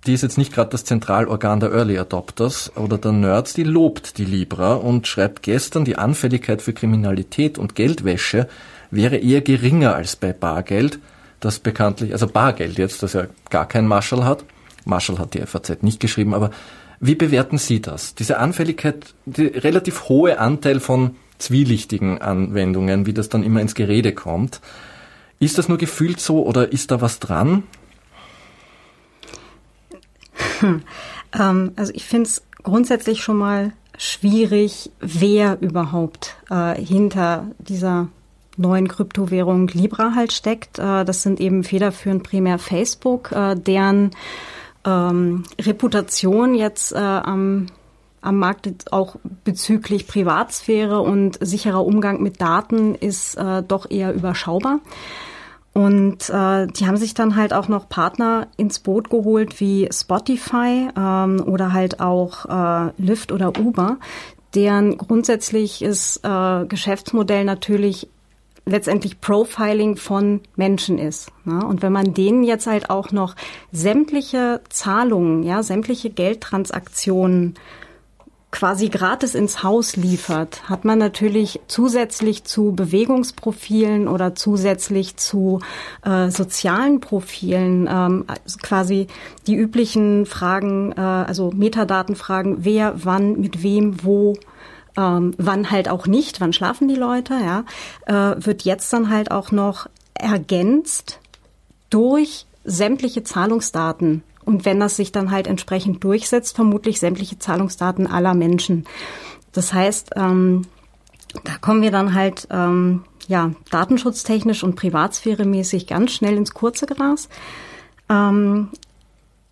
die ist jetzt nicht gerade das Zentralorgan der Early Adopters oder der Nerds, die lobt die Libra und schreibt gestern, die Anfälligkeit für Kriminalität und Geldwäsche wäre eher geringer als bei Bargeld das bekanntlich, also Bargeld jetzt, das ja gar kein Marshall hat. Marshall hat die FAZ nicht geschrieben, aber wie bewerten Sie das? Diese Anfälligkeit, der relativ hohe Anteil von zwielichtigen Anwendungen, wie das dann immer ins Gerede kommt. Ist das nur gefühlt so oder ist da was dran? Hm. Also ich finde es grundsätzlich schon mal schwierig, wer überhaupt äh, hinter dieser neuen Kryptowährung Libra halt steckt. Äh, das sind eben federführend primär Facebook, äh, deren ähm, Reputation jetzt äh, am am Markt auch bezüglich Privatsphäre und sicherer Umgang mit Daten ist äh, doch eher überschaubar. Und äh, die haben sich dann halt auch noch Partner ins Boot geholt wie Spotify ähm, oder halt auch äh, Lyft oder Uber, deren grundsätzliches äh, Geschäftsmodell natürlich letztendlich Profiling von Menschen ist. Ne? Und wenn man denen jetzt halt auch noch sämtliche Zahlungen, ja, sämtliche Geldtransaktionen quasi gratis ins Haus liefert, hat man natürlich zusätzlich zu Bewegungsprofilen oder zusätzlich zu äh, sozialen Profilen ähm, quasi die üblichen Fragen, äh, also Metadatenfragen, wer, wann, mit wem, wo ähm, wann halt auch nicht, wann schlafen die Leute, ja, äh, wird jetzt dann halt auch noch ergänzt durch sämtliche Zahlungsdaten. Und wenn das sich dann halt entsprechend durchsetzt, vermutlich sämtliche Zahlungsdaten aller Menschen. Das heißt, ähm, da kommen wir dann halt ähm, ja datenschutztechnisch und privatsphäremäßig ganz schnell ins kurze Gras. Ähm,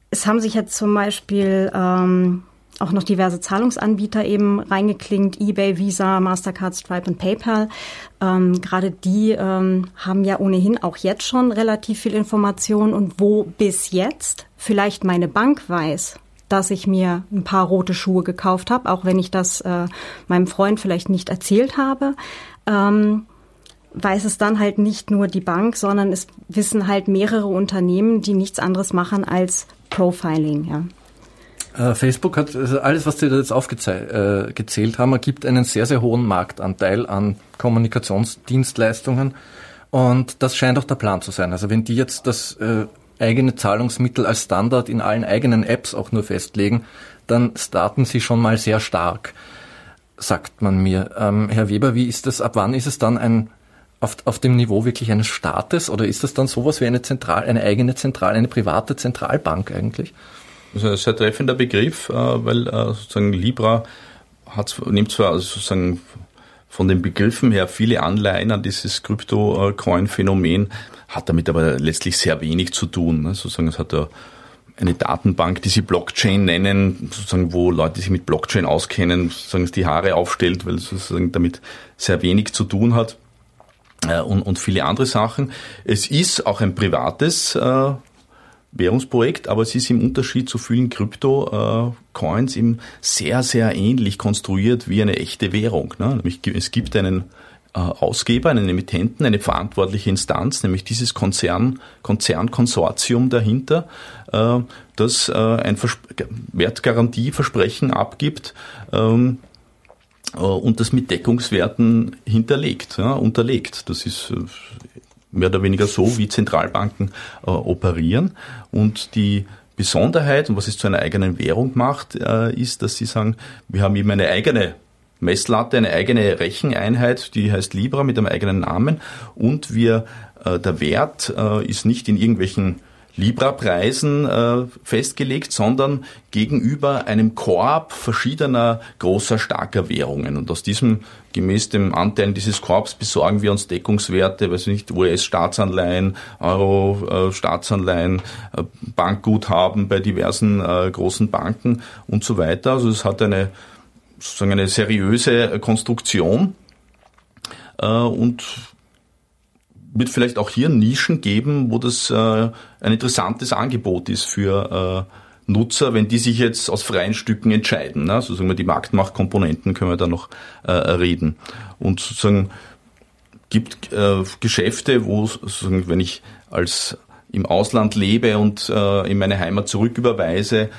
es haben sich jetzt zum Beispiel ähm, auch noch diverse Zahlungsanbieter eben reingeklingt, eBay, Visa, Mastercard, Stripe und PayPal. Ähm, Gerade die ähm, haben ja ohnehin auch jetzt schon relativ viel Information und wo bis jetzt vielleicht meine Bank weiß, dass ich mir ein paar rote Schuhe gekauft habe, auch wenn ich das äh, meinem Freund vielleicht nicht erzählt habe. Ähm, weiß es dann halt nicht nur die Bank, sondern es wissen halt mehrere Unternehmen, die nichts anderes machen als Profiling, ja. Äh, Facebook hat also alles, was Sie da jetzt aufgezählt äh, haben, ergibt einen sehr, sehr hohen Marktanteil an Kommunikationsdienstleistungen. Und das scheint auch der Plan zu sein. Also wenn die jetzt das äh, eigene Zahlungsmittel als Standard in allen eigenen Apps auch nur festlegen, dann starten sie schon mal sehr stark, sagt man mir. Ähm, Herr Weber, wie ist das, ab wann ist es dann ein auf, auf dem Niveau wirklich eines Staates oder ist das dann sowas wie eine zentral, eine eigene Zentral, eine private Zentralbank eigentlich? Das ist ein sehr treffender Begriff, äh, weil äh, sozusagen Libra hat, nimmt zwar also sozusagen von den Begriffen her viele Anleihen an dieses Krypto-Coin-Phänomen, hat damit aber letztlich sehr wenig zu tun. Ne? Sozusagen, es hat eine Datenbank, die sie Blockchain nennen, sozusagen, wo Leute, sich mit Blockchain auskennen, sozusagen die Haare aufstellt, weil es sozusagen damit sehr wenig zu tun hat äh, und, und viele andere Sachen. Es ist auch ein privates Währungsprojekt, aber es ist im Unterschied zu vielen Krypto-Coins eben sehr, sehr ähnlich konstruiert wie eine echte Währung. Ne? Nämlich es gibt einen äh, Ausgeber, einen Emittenten, eine verantwortliche Instanz, nämlich dieses Konzern, Konzernkonsortium dahinter, äh, das äh, ein Wertgarantieversprechen abgibt ähm, und das mit Deckungswerten hinterlegt, unterlegt. Das ist mehr oder weniger so, wie Zentralbanken operieren. Und die Besonderheit und was es zu einer eigenen Währung macht, ist, dass sie sagen, wir haben eben eine eigene Messlatte, eine eigene Recheneinheit, die heißt Libra mit einem eigenen Namen und wir, äh, der Wert äh, ist nicht in irgendwelchen Libra-Preisen äh, festgelegt, sondern gegenüber einem Korb verschiedener großer, starker Währungen. Und aus diesem, gemäß dem Anteilen dieses Korbs, besorgen wir uns Deckungswerte, weiß nicht, US-Staatsanleihen, Euro-Staatsanleihen, äh, Bankguthaben bei diversen äh, großen Banken und so weiter. Also es hat eine sozusagen eine seriöse Konstruktion äh, und wird vielleicht auch hier Nischen geben, wo das äh, ein interessantes Angebot ist für äh, Nutzer, wenn die sich jetzt aus freien Stücken entscheiden. Ne? Also sagen wir, die Marktmachtkomponenten können wir da noch äh, reden. Und sozusagen gibt äh, Geschäfte, wo sozusagen, wenn ich als im Ausland lebe und äh, in meine Heimat zurücküberweise,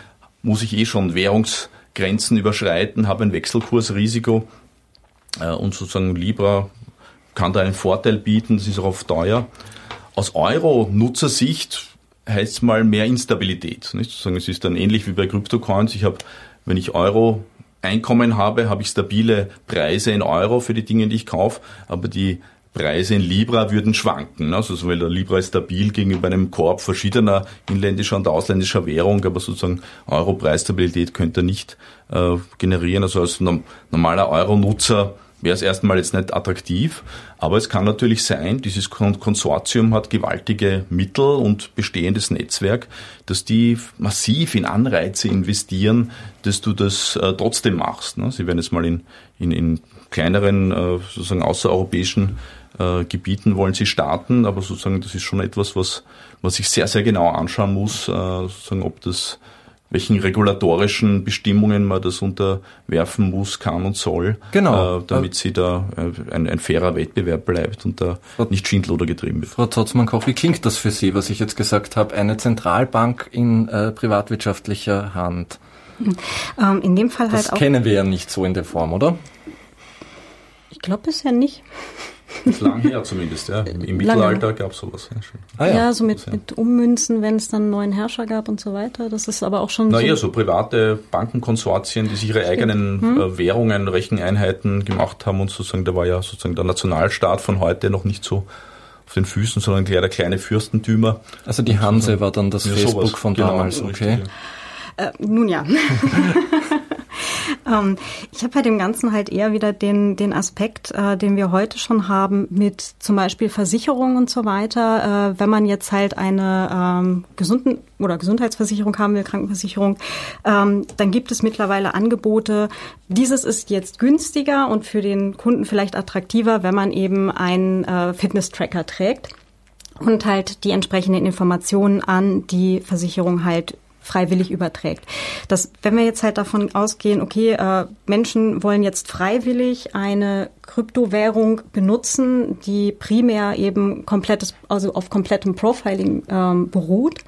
muss ich eh schon Währungs Grenzen überschreiten, habe ein Wechselkursrisiko äh, und sozusagen Libra kann da einen Vorteil bieten, das ist auch oft teuer. Aus Euro-Nutzersicht heißt es mal mehr Instabilität. Nicht? Es ist dann ähnlich wie bei Kryptocoins. Ich habe, wenn ich Euro Einkommen habe, habe ich stabile Preise in Euro für die Dinge, die ich kaufe, aber die Preise in Libra würden schwanken. Ne? Also weil der Libra ist stabil gegenüber einem Korb verschiedener inländischer und ausländischer Währung, aber sozusagen Euro-Preisstabilität könnte er nicht äh, generieren. Also als normaler Euro-Nutzer wäre es erstmal jetzt nicht attraktiv, aber es kann natürlich sein, dieses Konsortium hat gewaltige Mittel und bestehendes Netzwerk, dass die massiv in Anreize investieren, dass du das äh, trotzdem machst. Ne? Sie werden jetzt mal in, in, in kleineren, äh, sozusagen außereuropäischen äh, Gebieten wollen sie starten, aber sozusagen das ist schon etwas, was, was ich sehr, sehr genau anschauen muss, äh, sozusagen ob das welchen regulatorischen Bestimmungen man das unterwerfen muss, kann und soll, genau. äh, damit sie da äh, ein, ein, fairer Wettbewerb bleibt und da Frau, nicht Schindluder getrieben wird. Frau Zotzmann-Koch, wie klingt das für Sie, was ich jetzt gesagt habe? Eine Zentralbank in äh, privatwirtschaftlicher Hand. Ähm, in dem Fall das halt auch. Das kennen wir ja nicht so in der Form, oder? Ich glaube bisher nicht. Das ist lang her zumindest, ja. Im, Mittelalter gab es sowas. Ja, ah, ja. ja so mit, mit Ummünzen, wenn es dann einen neuen Herrscher gab und so weiter. Das ist aber auch schon. Naja, so, so private Bankenkonsortien, die sich ihre eigenen hm. Äh, Währungen, Recheneinheiten gemacht haben und sozusagen, da war ja sozusagen der Nationalstaat von heute noch nicht so auf den Füßen, sondern eher der kleine Fürstentümer. Also die Hanse war dann das ja, Facebook sowas. von genau, damals, okay. Richtig, ja. Äh, nun ja. Ähm, ich habe bei dem Ganzen halt eher wieder den, den Aspekt, äh, den wir heute schon haben mit zum Beispiel Versicherung und so weiter. Äh, wenn man jetzt halt eine ähm, gesunden oder Gesundheitsversicherung haben will, Krankenversicherung, ähm, dann gibt es mittlerweile Angebote. Dieses ist jetzt günstiger und für den Kunden vielleicht attraktiver, wenn man eben einen äh, Fitness-Tracker trägt und halt die entsprechenden Informationen an die Versicherung halt freiwillig überträgt. Das, wenn wir jetzt halt davon ausgehen, okay, äh, Menschen wollen jetzt freiwillig eine Kryptowährung benutzen, die primär eben komplettes, also auf komplettem Profiling ähm, beruht,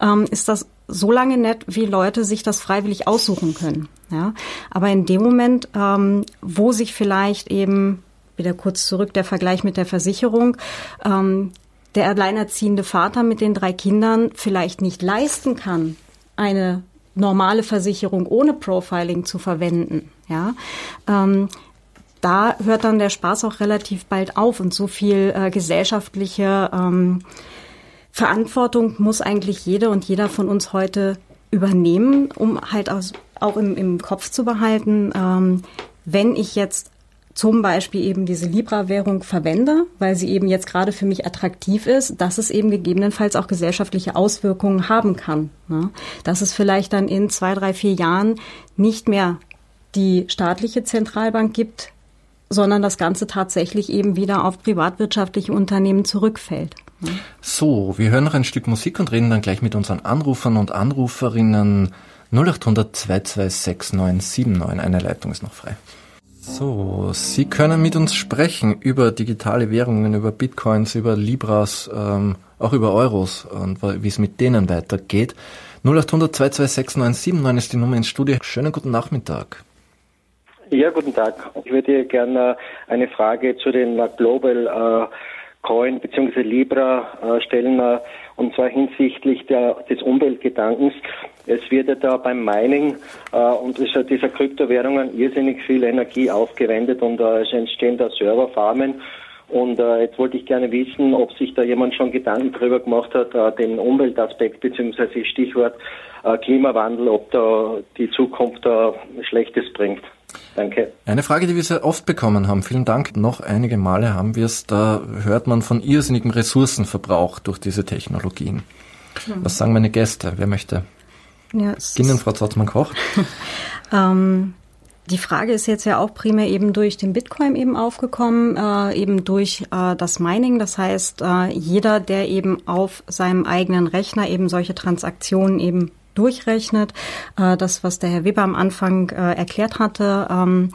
ähm, ist das so lange nett, wie Leute sich das freiwillig aussuchen können. Ja? Aber in dem Moment, ähm, wo sich vielleicht eben, wieder kurz zurück, der Vergleich mit der Versicherung, ähm, der alleinerziehende Vater mit den drei Kindern vielleicht nicht leisten kann, eine normale Versicherung ohne Profiling zu verwenden, ja, ähm, da hört dann der Spaß auch relativ bald auf und so viel äh, gesellschaftliche ähm, Verantwortung muss eigentlich jeder und jeder von uns heute übernehmen, um halt auch im, im Kopf zu behalten, ähm, wenn ich jetzt zum Beispiel eben diese Libra-Währung verwende, weil sie eben jetzt gerade für mich attraktiv ist, dass es eben gegebenenfalls auch gesellschaftliche Auswirkungen haben kann. Ne? Dass es vielleicht dann in zwei, drei, vier Jahren nicht mehr die staatliche Zentralbank gibt, sondern das Ganze tatsächlich eben wieder auf privatwirtschaftliche Unternehmen zurückfällt. So, wir hören noch ein Stück Musik und reden dann gleich mit unseren Anrufern und Anruferinnen 0800 226 979. Eine Leitung ist noch frei. So, Sie können mit uns sprechen über digitale Währungen, über Bitcoins, über Libras, ähm, auch über Euros und wie es mit denen weitergeht. 0800 226 979 ist die Nummer ins Studio. Schönen guten Nachmittag. Ja, guten Tag. Ich würde gerne eine Frage zu den Global äh, Coin bzw. Libra äh, stellen, äh, und zwar hinsichtlich der, des Umweltgedankens. Es wird ja da beim Mining äh, und dieser Kryptowährungen irrsinnig viel Energie aufgewendet und äh, es entstehen da Serverfarmen. Und äh, jetzt wollte ich gerne wissen, ob sich da jemand schon Gedanken darüber gemacht hat, äh, den Umweltaspekt bzw. Stichwort äh, Klimawandel, ob da die Zukunft da Schlechtes bringt. Danke. Eine Frage, die wir sehr oft bekommen haben. Vielen Dank. Noch einige Male haben wir es. Da hört man von irrsinnigem Ressourcenverbrauch durch diese Technologien. Mhm. Was sagen meine Gäste? Wer möchte? Ja, beginnen, Frau Zotzmann-Koch. ähm, die Frage ist jetzt ja auch primär eben durch den Bitcoin eben aufgekommen, äh, eben durch äh, das Mining. Das heißt, äh, jeder, der eben auf seinem eigenen Rechner eben solche Transaktionen eben durchrechnet. Äh, das, was der Herr Weber am Anfang äh, erklärt hatte, ähm,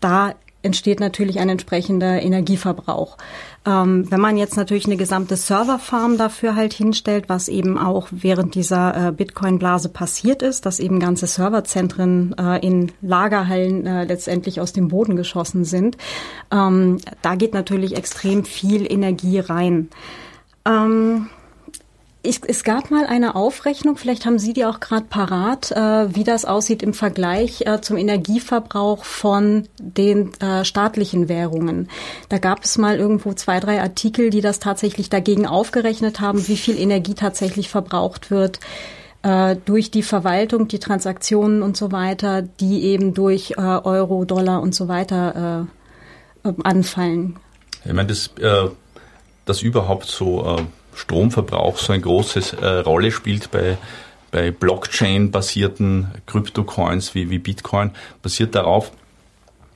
da entsteht natürlich ein entsprechender Energieverbrauch. Ähm, wenn man jetzt natürlich eine gesamte Serverfarm dafür halt hinstellt, was eben auch während dieser äh, Bitcoin-Blase passiert ist, dass eben ganze Serverzentren äh, in Lagerhallen äh, letztendlich aus dem Boden geschossen sind, ähm, da geht natürlich extrem viel Energie rein. Ähm, ich, es gab mal eine Aufrechnung, vielleicht haben Sie die auch gerade parat, äh, wie das aussieht im Vergleich äh, zum Energieverbrauch von den äh, staatlichen Währungen. Da gab es mal irgendwo zwei, drei Artikel, die das tatsächlich dagegen aufgerechnet haben, wie viel Energie tatsächlich verbraucht wird äh, durch die Verwaltung, die Transaktionen und so weiter, die eben durch äh, Euro, Dollar und so weiter äh, anfallen. Ich meine, das, das überhaupt so Stromverbrauch so eine große äh, Rolle spielt bei, bei Blockchain-basierten Kryptocoins wie, wie Bitcoin, basiert darauf,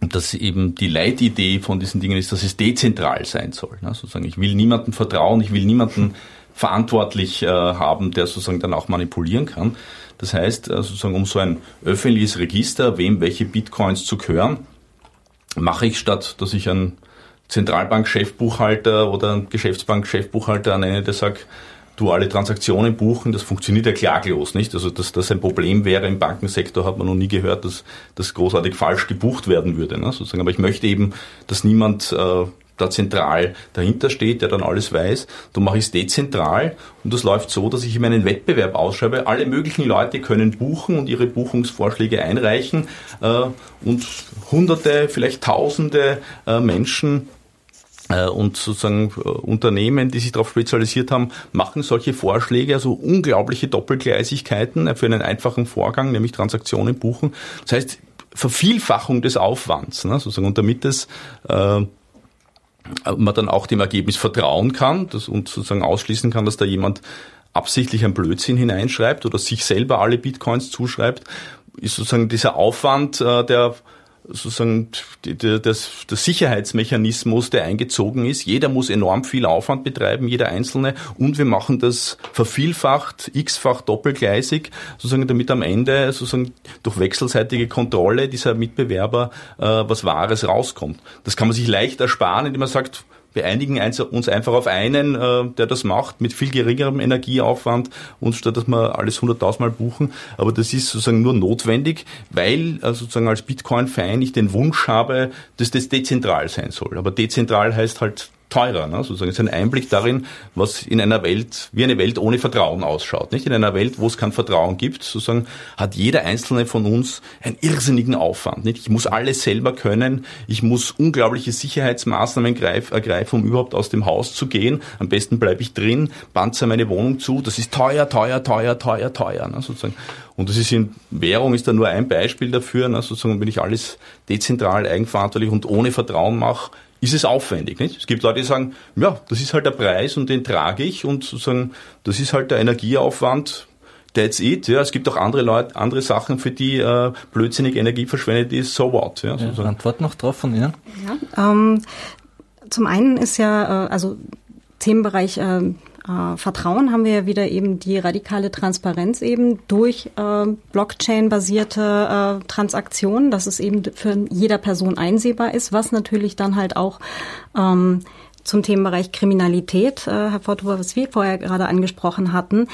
dass eben die Leitidee von diesen Dingen ist, dass es dezentral sein soll. Ne? Sozusagen, ich will niemandem vertrauen, ich will niemanden verantwortlich äh, haben, der sozusagen dann auch manipulieren kann. Das heißt, äh, sozusagen um so ein öffentliches Register, wem welche Bitcoins zu gehören, mache ich statt, dass ich ein Zentralbank-Chefbuchhalter oder Geschäftsbank-Chefbuchhalter nenne, der sagt, du alle Transaktionen buchen, das funktioniert ja klaglos, nicht? Also, dass das ein Problem wäre im Bankensektor, hat man noch nie gehört, dass das großartig falsch gebucht werden würde, ne? sozusagen. Aber ich möchte eben, dass niemand äh, da zentral dahinter steht, der dann alles weiß. Da mache ich es dezentral und das läuft so, dass ich in meinen Wettbewerb ausschreibe. Alle möglichen Leute können buchen und ihre Buchungsvorschläge einreichen äh, und hunderte, vielleicht tausende äh, Menschen äh, und sozusagen Unternehmen, die sich darauf spezialisiert haben, machen solche Vorschläge, also unglaubliche Doppelgleisigkeiten für einen einfachen Vorgang, nämlich Transaktionen buchen. Das heißt, Vervielfachung des Aufwands, ne, sozusagen, und damit es äh, man dann auch dem Ergebnis vertrauen kann das, und sozusagen ausschließen kann, dass da jemand absichtlich ein Blödsinn hineinschreibt oder sich selber alle Bitcoins zuschreibt, ist sozusagen dieser Aufwand, äh, der sozusagen der, das, der Sicherheitsmechanismus, der eingezogen ist. Jeder muss enorm viel Aufwand betreiben, jeder Einzelne. Und wir machen das vervielfacht, x-fach doppelgleisig, sozusagen, damit am Ende sozusagen durch wechselseitige Kontrolle dieser Mitbewerber äh, was Wahres rauskommt. Das kann man sich leicht ersparen, indem man sagt, wir einigen uns einfach auf einen, äh, der das macht, mit viel geringerem Energieaufwand und statt dass wir alles hunderttausendmal buchen. Aber das ist sozusagen nur notwendig, weil äh, sozusagen als Bitcoin-Fan ich den Wunsch habe, dass das dezentral sein soll. Aber dezentral heißt halt teurer. Ne? Sozusagen ist ein Einblick darin, was in einer Welt, wie eine Welt ohne Vertrauen ausschaut. Nicht in einer Welt, wo es kein Vertrauen gibt, sozusagen hat jeder einzelne von uns einen irrsinnigen Aufwand. Nicht? Ich muss alles selber können. Ich muss unglaubliche Sicherheitsmaßnahmen ergreifen, um überhaupt aus dem Haus zu gehen. Am besten bleibe ich drin, panzer meine Wohnung zu. Das ist teuer, teuer, teuer, teuer, teuer. Ne? Sozusagen. Und das ist in Währung ist da nur ein Beispiel dafür. Ne? Sozusagen, wenn ich alles dezentral, eigenverantwortlich und ohne Vertrauen mache, ist es aufwendig. Nicht? Es gibt Leute, die sagen, ja, das ist halt der Preis und den trage ich und sozusagen, das ist halt der Energieaufwand, that's it. Ja, es gibt auch andere Leute, andere Sachen, für die äh, blödsinnig Energie verschwendet ist, so what. Ja, ja, Antwort noch drauf von Ihnen? Ja, ähm, zum einen ist ja, äh, also Themenbereich äh, äh, Vertrauen haben wir ja wieder eben die radikale Transparenz eben durch äh, Blockchain-basierte äh, Transaktionen, dass es eben für jeder Person einsehbar ist, was natürlich dann halt auch ähm, zum Themenbereich Kriminalität, äh, Herr Fortuber, was wir vorher gerade angesprochen hatten.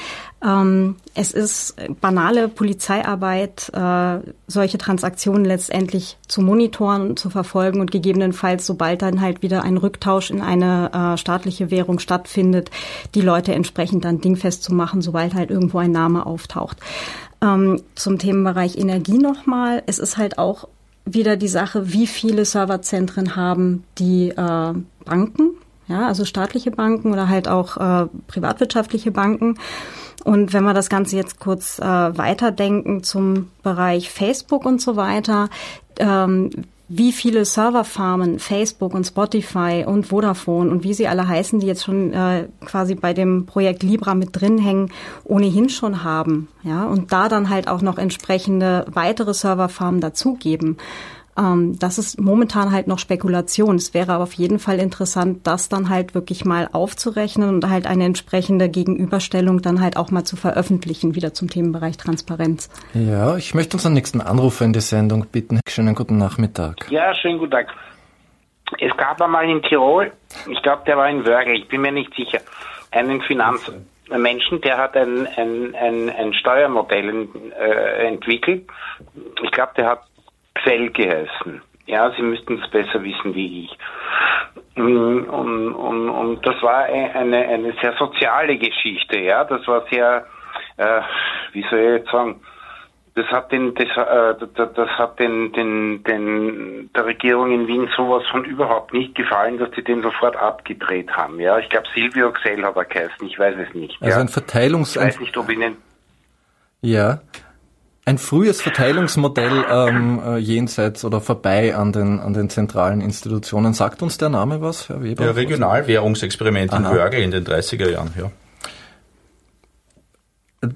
Ähm, es ist banale Polizeiarbeit, äh, solche Transaktionen letztendlich zu monitoren zu verfolgen und gegebenenfalls, sobald dann halt wieder ein Rücktausch in eine äh, staatliche Währung stattfindet, die Leute entsprechend dann dingfest zu machen, sobald halt irgendwo ein Name auftaucht. Ähm, zum Themenbereich Energie nochmal. Es ist halt auch wieder die Sache, wie viele Serverzentren haben die äh, Banken ja, also staatliche Banken oder halt auch äh, privatwirtschaftliche Banken. Und wenn wir das Ganze jetzt kurz äh, weiterdenken zum Bereich Facebook und so weiter, ähm, wie viele Serverfarmen Facebook und Spotify und Vodafone und wie sie alle heißen, die jetzt schon äh, quasi bei dem Projekt Libra mit drin hängen, ohnehin schon haben, ja, und da dann halt auch noch entsprechende weitere Serverfarmen dazugeben. Ähm, das ist momentan halt noch Spekulation. Es wäre aber auf jeden Fall interessant, das dann halt wirklich mal aufzurechnen und halt eine entsprechende Gegenüberstellung dann halt auch mal zu veröffentlichen, wieder zum Themenbereich Transparenz. Ja, ich möchte unseren nächsten Anrufer in die Sendung bitten. Schönen guten Nachmittag. Ja, schönen guten Tag. Es gab einmal in Tirol, ich glaube, der war in Wörgl, ich bin mir nicht sicher, einen Finanzmenschen, der hat ein, ein, ein, ein Steuermodell äh, entwickelt. Ich glaube, der hat Fell geheißen. Ja, Sie müssten es besser wissen wie ich. Und, und, und das war eine, eine sehr soziale Geschichte, ja. Das war sehr, äh, wie soll ich jetzt sagen, das hat den, das, äh, das, hat den, den, den, der Regierung in Wien sowas von überhaupt nicht gefallen, dass sie den sofort abgedreht haben. Ja, ich glaube Silvio Xell hat er geheißen, ich weiß es nicht. Also ja. ein Verteilungs... Ich weiß nicht, ob Ihnen... Ja, ein frühes Verteilungsmodell ähm, äh, jenseits oder vorbei an den, an den zentralen Institutionen. Sagt uns der Name was, Herr Weber? Der Regionalwährungsexperiment in Wörgl in den 30er Jahren, ja.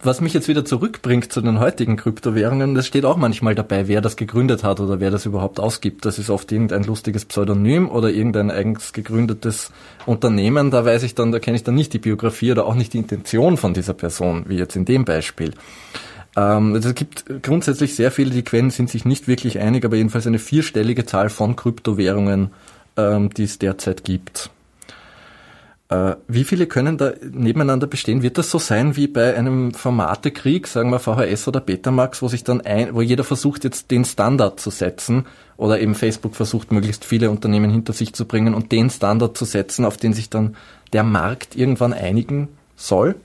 Was mich jetzt wieder zurückbringt zu den heutigen Kryptowährungen, das steht auch manchmal dabei, wer das gegründet hat oder wer das überhaupt ausgibt. Das ist oft irgendein lustiges Pseudonym oder irgendein eigens gegründetes Unternehmen. Da weiß ich dann, da kenne ich dann nicht die Biografie oder auch nicht die Intention von dieser Person, wie jetzt in dem Beispiel. Ähm, also es gibt grundsätzlich sehr viele, die Quellen sind sich nicht wirklich einig, aber jedenfalls eine vierstellige Zahl von Kryptowährungen, ähm, die es derzeit gibt. Äh, wie viele können da nebeneinander bestehen? Wird das so sein wie bei einem Formatekrieg, sagen wir VHS oder Betamax, wo sich dann ein, wo jeder versucht jetzt den Standard zu setzen oder eben Facebook versucht möglichst viele Unternehmen hinter sich zu bringen und den Standard zu setzen, auf den sich dann der Markt irgendwann einigen soll?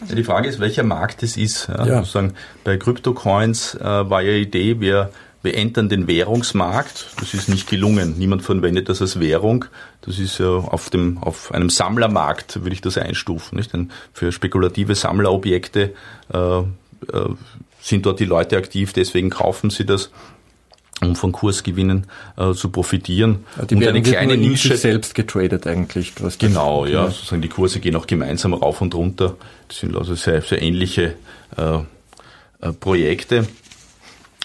Also die Frage ist, welcher Markt es ist. Ja, ja. Sozusagen bei Crypto-Coins äh, war ja die Idee, wir, wir entern den Währungsmarkt. Das ist nicht gelungen. Niemand verwendet das als Währung. Das ist ja auf dem, auf einem Sammlermarkt würde ich das einstufen, nicht? Denn für spekulative Sammlerobjekte äh, äh, sind dort die Leute aktiv, deswegen kaufen sie das um von Kursgewinnen äh, zu profitieren. Ja, die und eine kleine Nische selbst getradet eigentlich. Genau, ja, sozusagen die Kurse gehen auch gemeinsam rauf und runter. Das sind also sehr, sehr ähnliche äh, äh, Projekte.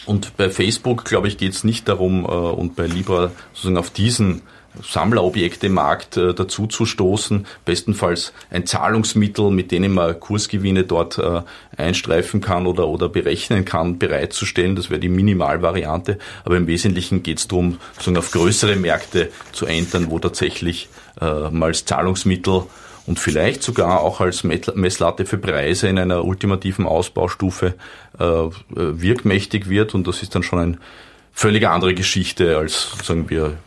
Und bei Facebook, glaube ich, geht es nicht darum, äh, und bei Libra sozusagen auf diesen Sammlerobjekte-Markt äh, dazu zu stoßen, bestenfalls ein Zahlungsmittel, mit dem man Kursgewinne dort äh, einstreifen kann oder, oder berechnen kann, bereitzustellen. Das wäre die Minimalvariante. Aber im Wesentlichen geht es darum, sozusagen auf größere Märkte zu entern, wo tatsächlich äh, mal als Zahlungsmittel und vielleicht sogar auch als Messlatte für Preise in einer ultimativen Ausbaustufe äh, wirkmächtig wird. Und das ist dann schon eine völlig andere Geschichte, als sagen wir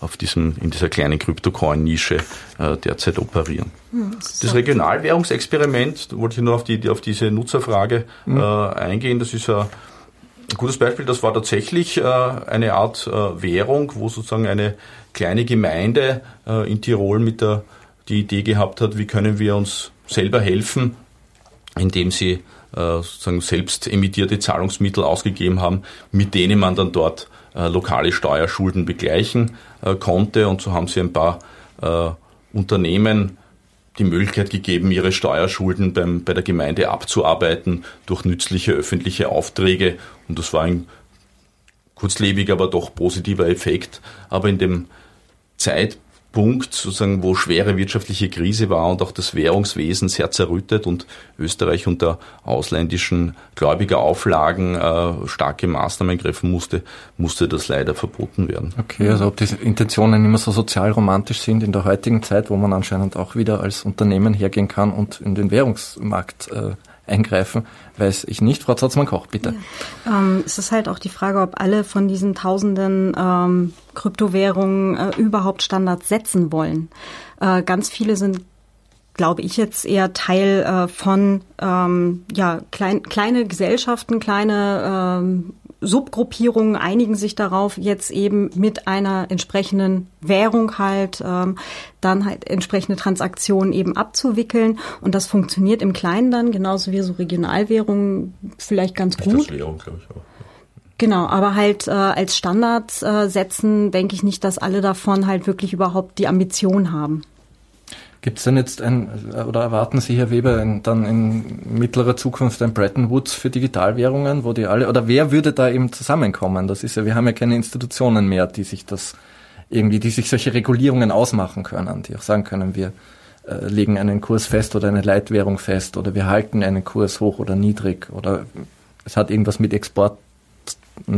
auf diesem, in dieser kleinen Kryptocoin-Nische äh, derzeit operieren. Hm, das, das Regionalwährungsexperiment, wollte ich nur auf, die, auf diese Nutzerfrage hm. äh, eingehen, das ist ein gutes Beispiel, das war tatsächlich äh, eine Art äh, Währung, wo sozusagen eine kleine Gemeinde äh, in Tirol mit der die Idee gehabt hat, wie können wir uns selber helfen, indem sie sozusagen selbst emittierte Zahlungsmittel ausgegeben haben, mit denen man dann dort lokale Steuerschulden begleichen konnte. Und so haben sie ein paar äh, Unternehmen die Möglichkeit gegeben, ihre Steuerschulden beim, bei der Gemeinde abzuarbeiten durch nützliche öffentliche Aufträge. Und das war ein kurzlebiger, aber doch positiver Effekt. Aber in dem Zeitpunkt, Punkt, sozusagen, wo schwere wirtschaftliche Krise war und auch das Währungswesen sehr zerrüttet und Österreich unter ausländischen Gläubigerauflagen äh, starke Maßnahmen greifen musste, musste das leider verboten werden. Okay, also ob diese Intentionen immer so sozialromantisch sind in der heutigen Zeit, wo man anscheinend auch wieder als Unternehmen hergehen kann und in den Währungsmarkt äh, eingreifen, weiß ich nicht. Frau Zotzmann-Koch, bitte. Ja. Ähm, es ist halt auch die Frage, ob alle von diesen tausenden ähm, Kryptowährungen äh, überhaupt Standards setzen wollen. Äh, ganz viele sind glaube ich jetzt eher Teil äh, von ähm, ja klein, kleine Gesellschaften, kleine ähm, Subgruppierungen einigen sich darauf, jetzt eben mit einer entsprechenden Währung halt ähm, dann halt entsprechende Transaktionen eben abzuwickeln. Und das funktioniert im Kleinen dann, genauso wie so Regionalwährungen vielleicht ganz Nicht gut. Währung, glaube ich auch. Genau, aber halt äh, als Standard äh, setzen, denke ich nicht, dass alle davon halt wirklich überhaupt die Ambition haben. Gibt es denn jetzt ein, oder erwarten Sie, Herr Weber, ein, dann in mittlerer Zukunft ein Bretton Woods für Digitalwährungen, wo die alle, oder wer würde da eben zusammenkommen? Das ist ja, wir haben ja keine Institutionen mehr, die sich das irgendwie, die sich solche Regulierungen ausmachen können, die auch sagen können, wir äh, legen einen Kurs fest oder eine Leitwährung fest oder wir halten einen Kurs hoch oder niedrig oder es hat irgendwas mit Export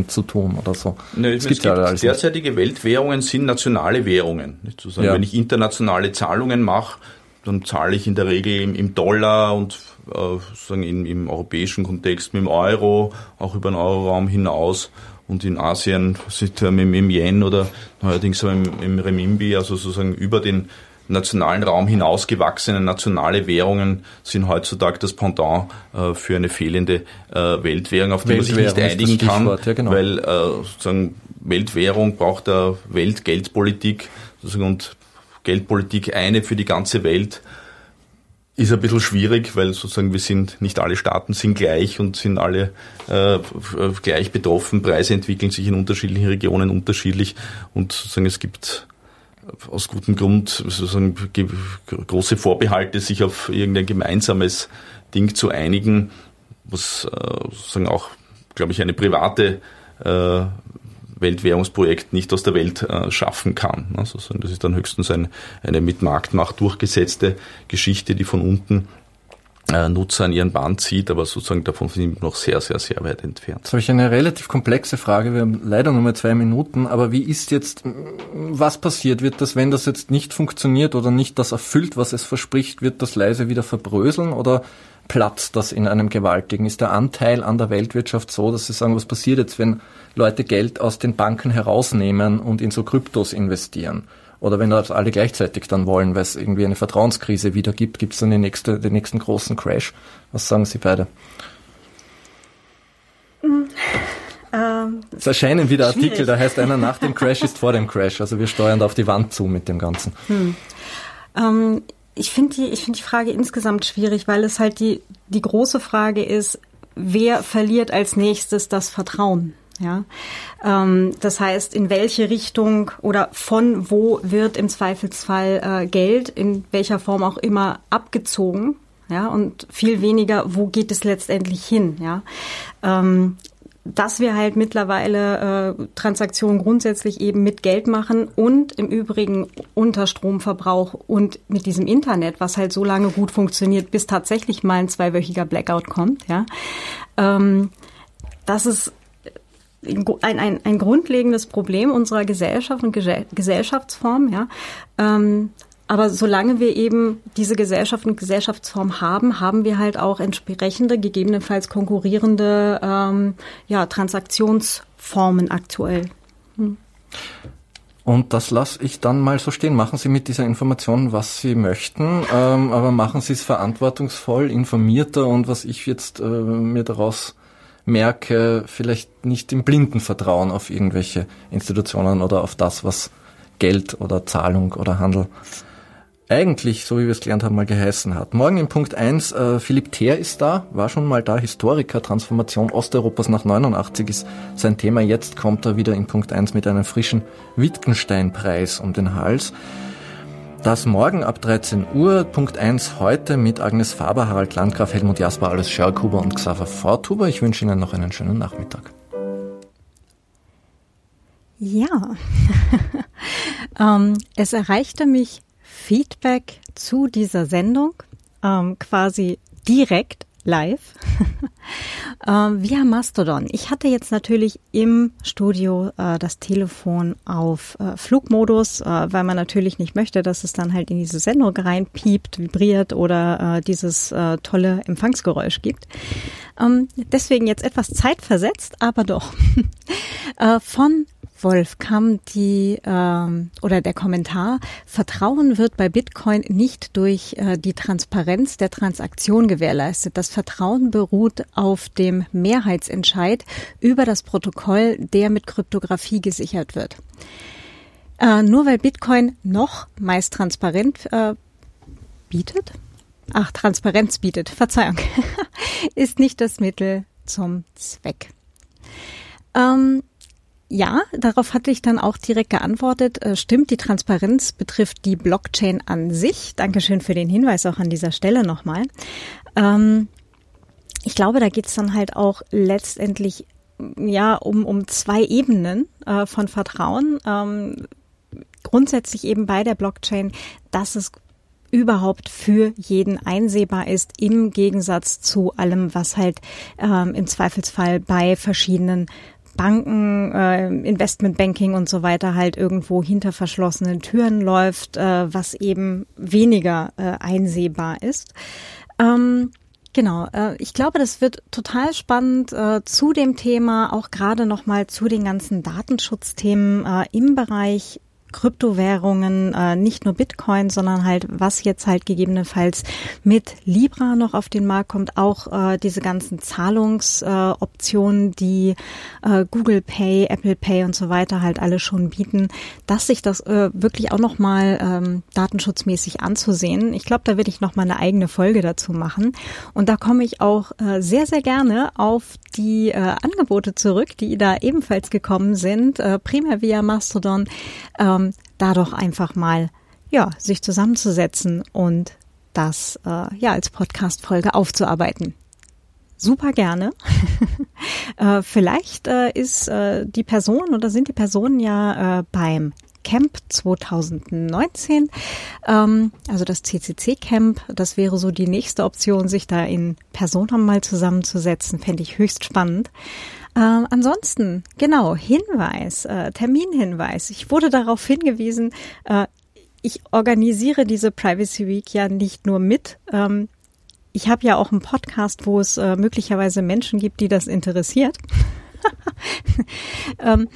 zu tun oder so. Nee, es gibt ja derzeitige Weltwährungen sind nationale Währungen. Sagen, ja. Wenn ich internationale Zahlungen mache, dann zahle ich in der Regel im, im Dollar und äh, sozusagen in, im europäischen Kontext mit dem Euro, auch über den Euroraum hinaus und in Asien mit, mit dem Yen oder neuerdings im, im Remimbi, also sozusagen über den nationalen Raum hinausgewachsene nationale Währungen sind heutzutage das Pendant äh, für eine fehlende äh, Weltwährung, auf die man sich nicht einigen kann, ja, genau. weil äh, sozusagen Weltwährung braucht der Weltgeldpolitik und Geldpolitik eine für die ganze Welt ist ein bisschen schwierig, weil sozusagen wir sind, nicht alle Staaten sind gleich und sind alle äh, gleich betroffen. Preise entwickeln sich in unterschiedlichen Regionen unterschiedlich und sozusagen es gibt aus gutem Grund sozusagen große Vorbehalte, sich auf irgendein gemeinsames Ding zu einigen, was äh, sozusagen auch, glaube ich, eine private äh, Weltwährungsprojekt nicht aus der Welt äh, schaffen kann. Also das ist dann höchstens ein, eine mit Marktmacht durchgesetzte Geschichte, die von unten Nutzer an ihren Band zieht, aber sozusagen davon sind wir noch sehr, sehr, sehr weit entfernt. Jetzt habe ich eine relativ komplexe Frage. Wir haben leider nur mal zwei Minuten, aber wie ist jetzt, was passiert? Wird das, wenn das jetzt nicht funktioniert oder nicht das erfüllt, was es verspricht, wird das leise wieder verbröseln oder platzt das in einem gewaltigen? Ist der Anteil an der Weltwirtschaft so, dass Sie sagen, was passiert jetzt, wenn Leute Geld aus den Banken herausnehmen und in so Kryptos investieren? Oder wenn das alle gleichzeitig dann wollen, weil es irgendwie eine Vertrauenskrise wieder gibt, gibt es dann die nächste, den nächsten großen Crash. Was sagen Sie beide? Mm, ähm, es erscheinen wieder Artikel, schwierig. da heißt einer nach dem Crash ist vor dem Crash. Also wir steuern auf die Wand zu mit dem Ganzen. Hm. Ähm, ich finde die, ich finde die Frage insgesamt schwierig, weil es halt die, die große Frage ist, wer verliert als nächstes das Vertrauen? Ja, ähm, das heißt, in welche Richtung oder von wo wird im Zweifelsfall äh, Geld in welcher Form auch immer abgezogen? Ja, und viel weniger, wo geht es letztendlich hin? Ja, ähm, dass wir halt mittlerweile äh, Transaktionen grundsätzlich eben mit Geld machen und im Übrigen unter Stromverbrauch und mit diesem Internet, was halt so lange gut funktioniert, bis tatsächlich mal ein zweiwöchiger Blackout kommt, ja. Ähm, das ist ein, ein, ein grundlegendes Problem unserer Gesellschaft und Gesellschaftsform, ja. Ähm, aber solange wir eben diese Gesellschaft und Gesellschaftsform haben, haben wir halt auch entsprechende, gegebenenfalls konkurrierende ähm, ja, Transaktionsformen aktuell. Hm. Und das lasse ich dann mal so stehen. Machen Sie mit dieser Information, was Sie möchten, ähm, aber machen Sie es verantwortungsvoll, informierter und was ich jetzt äh, mir daraus merke, vielleicht nicht im blinden Vertrauen auf irgendwelche Institutionen oder auf das, was Geld oder Zahlung oder Handel eigentlich, so wie wir es gelernt haben, mal geheißen hat. Morgen in Punkt 1, äh, Philipp Theer ist da, war schon mal da, Historiker, Transformation Osteuropas nach 89 ist sein Thema. Jetzt kommt er wieder in Punkt 1 mit einem frischen Wittgenstein-Preis um den Hals. Das morgen ab 13 Uhr, Punkt 1 heute mit Agnes Faber, Harald Landgraf, Helmut Jasper, Alles Schörkuber und Xaver Forthuber. Ich wünsche Ihnen noch einen schönen Nachmittag. Ja, ähm, es erreichte mich Feedback zu dieser Sendung ähm, quasi direkt live ähm, via Mastodon. Ich hatte jetzt natürlich im Studio äh, das Telefon auf äh, Flugmodus, äh, weil man natürlich nicht möchte, dass es dann halt in diese Sendung reinpiept, vibriert oder äh, dieses äh, tolle Empfangsgeräusch gibt. Ähm, deswegen jetzt etwas zeitversetzt, aber doch äh, von Wolf kam die ähm, oder der Kommentar, Vertrauen wird bei Bitcoin nicht durch äh, die Transparenz der Transaktion gewährleistet. Das Vertrauen beruht auf dem Mehrheitsentscheid über das Protokoll, der mit Kryptographie gesichert wird. Äh, nur weil Bitcoin noch meist transparent äh, bietet, ach, Transparenz bietet, Verzeihung, ist nicht das Mittel zum Zweck. Ähm, ja, darauf hatte ich dann auch direkt geantwortet. Äh, stimmt, die Transparenz betrifft die Blockchain an sich. Dankeschön für den Hinweis auch an dieser Stelle nochmal. Ähm, ich glaube, da geht's dann halt auch letztendlich ja um, um zwei Ebenen äh, von Vertrauen. Ähm, grundsätzlich eben bei der Blockchain, dass es überhaupt für jeden einsehbar ist, im Gegensatz zu allem, was halt ähm, im Zweifelsfall bei verschiedenen Banken, äh, Investmentbanking und so weiter halt irgendwo hinter verschlossenen Türen läuft, äh, was eben weniger äh, einsehbar ist. Ähm, Genau, äh, ich glaube, das wird total spannend äh, zu dem Thema, auch gerade nochmal zu den ganzen Datenschutzthemen äh, im Bereich Kryptowährungen, äh, nicht nur Bitcoin, sondern halt, was jetzt halt gegebenenfalls mit Libra noch auf den Markt kommt, auch äh, diese ganzen Zahlungsoptionen, äh, die äh, Google Pay, Apple Pay und so weiter halt alle schon bieten, dass sich das äh, wirklich auch nochmal ähm, datenschutzmäßig anzusehen. Ich glaube, da werde ich nochmal eine eigene Folge dazu machen. Und da komme ich auch äh, sehr, sehr gerne auf die äh, Angebote zurück, die da ebenfalls gekommen sind, äh, primär via Mastodon. Ähm, da doch einfach mal ja sich zusammenzusetzen und das äh, ja als Podcast-Folge aufzuarbeiten. Super gerne. äh, vielleicht äh, ist äh, die Person oder sind die Personen ja äh, beim Camp 2019, ähm, also das CCC Camp. Das wäre so die nächste Option, sich da in Person mal zusammenzusetzen. Fände ich höchst spannend. Ähm, ansonsten, genau, Hinweis, äh, Terminhinweis. Ich wurde darauf hingewiesen, äh, ich organisiere diese Privacy Week ja nicht nur mit. Ähm, ich habe ja auch einen Podcast, wo es äh, möglicherweise Menschen gibt, die das interessiert. ähm,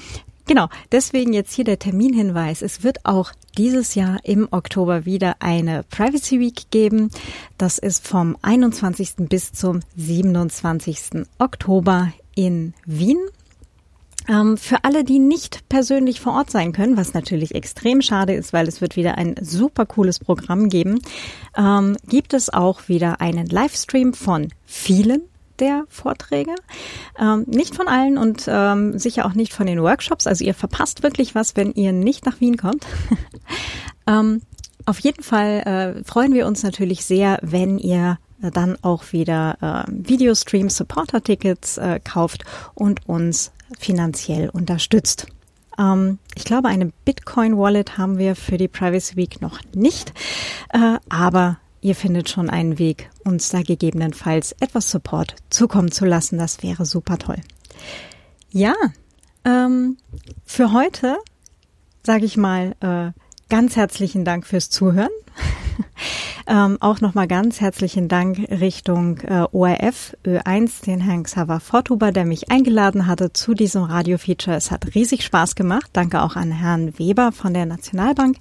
genau, deswegen jetzt hier der Terminhinweis. Es wird auch dieses Jahr im Oktober wieder eine Privacy Week geben. Das ist vom 21. bis zum 27. Oktober in Wien. Ähm, für alle, die nicht persönlich vor Ort sein können, was natürlich extrem schade ist, weil es wird wieder ein super cooles Programm geben, ähm, gibt es auch wieder einen Livestream von vielen der Vorträge. Ähm, nicht von allen und ähm, sicher auch nicht von den Workshops. Also ihr verpasst wirklich was, wenn ihr nicht nach Wien kommt. ähm, auf jeden Fall äh, freuen wir uns natürlich sehr, wenn ihr dann auch wieder äh, Videostream Supporter Tickets äh, kauft und uns finanziell unterstützt. Ähm, ich glaube, eine Bitcoin Wallet haben wir für die Privacy Week noch nicht, äh, aber ihr findet schon einen Weg, uns da gegebenenfalls etwas Support zukommen zu lassen. Das wäre super toll. Ja, ähm, für heute sage ich mal äh, ganz herzlichen Dank fürs Zuhören. ähm, auch nochmal ganz herzlichen Dank Richtung äh, ORF Ö1, den Herrn Xaver Fortuber, der mich eingeladen hatte zu diesem Radio-Feature. Es hat riesig Spaß gemacht. Danke auch an Herrn Weber von der Nationalbank.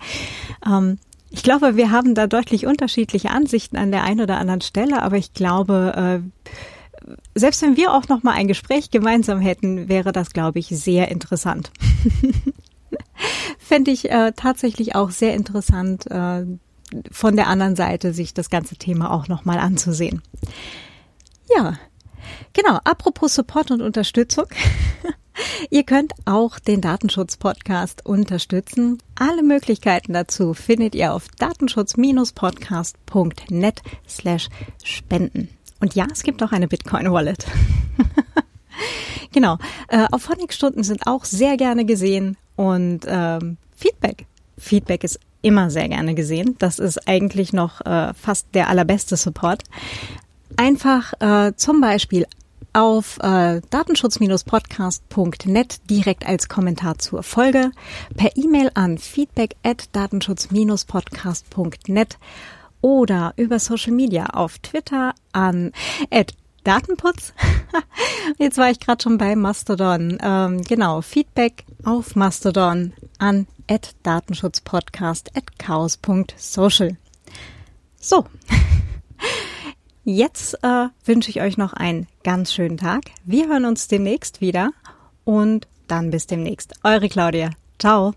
Ähm, ich glaube, wir haben da deutlich unterschiedliche Ansichten an der einen oder anderen Stelle, aber ich glaube, äh, selbst wenn wir auch noch mal ein Gespräch gemeinsam hätten, wäre das, glaube ich, sehr interessant. Fände ich äh, tatsächlich auch sehr interessant, äh, von der anderen Seite sich das ganze Thema auch noch mal anzusehen. Ja, genau. Apropos Support und Unterstützung. Ihr könnt auch den Datenschutz-Podcast unterstützen. Alle Möglichkeiten dazu findet ihr auf datenschutz-podcast.net slash spenden. Und ja, es gibt auch eine Bitcoin-Wallet. genau. Äh, auf Phonic-Stunden sind auch sehr gerne gesehen und ähm, Feedback. Feedback ist immer sehr gerne gesehen. Das ist eigentlich noch äh, fast der allerbeste Support. Einfach äh, zum Beispiel auf äh, datenschutz-podcast.net direkt als Kommentar zur Folge, per E-Mail an feedback at datenschutz-podcast.net oder über Social Media auf Twitter an at Datenputz. Jetzt war ich gerade schon bei Mastodon. Ähm, genau, Feedback auf Mastodon an at datenschutzpodcast at chaos.social. So. Jetzt äh, wünsche ich euch noch einen ganz schönen Tag. Wir hören uns demnächst wieder und dann bis demnächst. Eure Claudia. Ciao.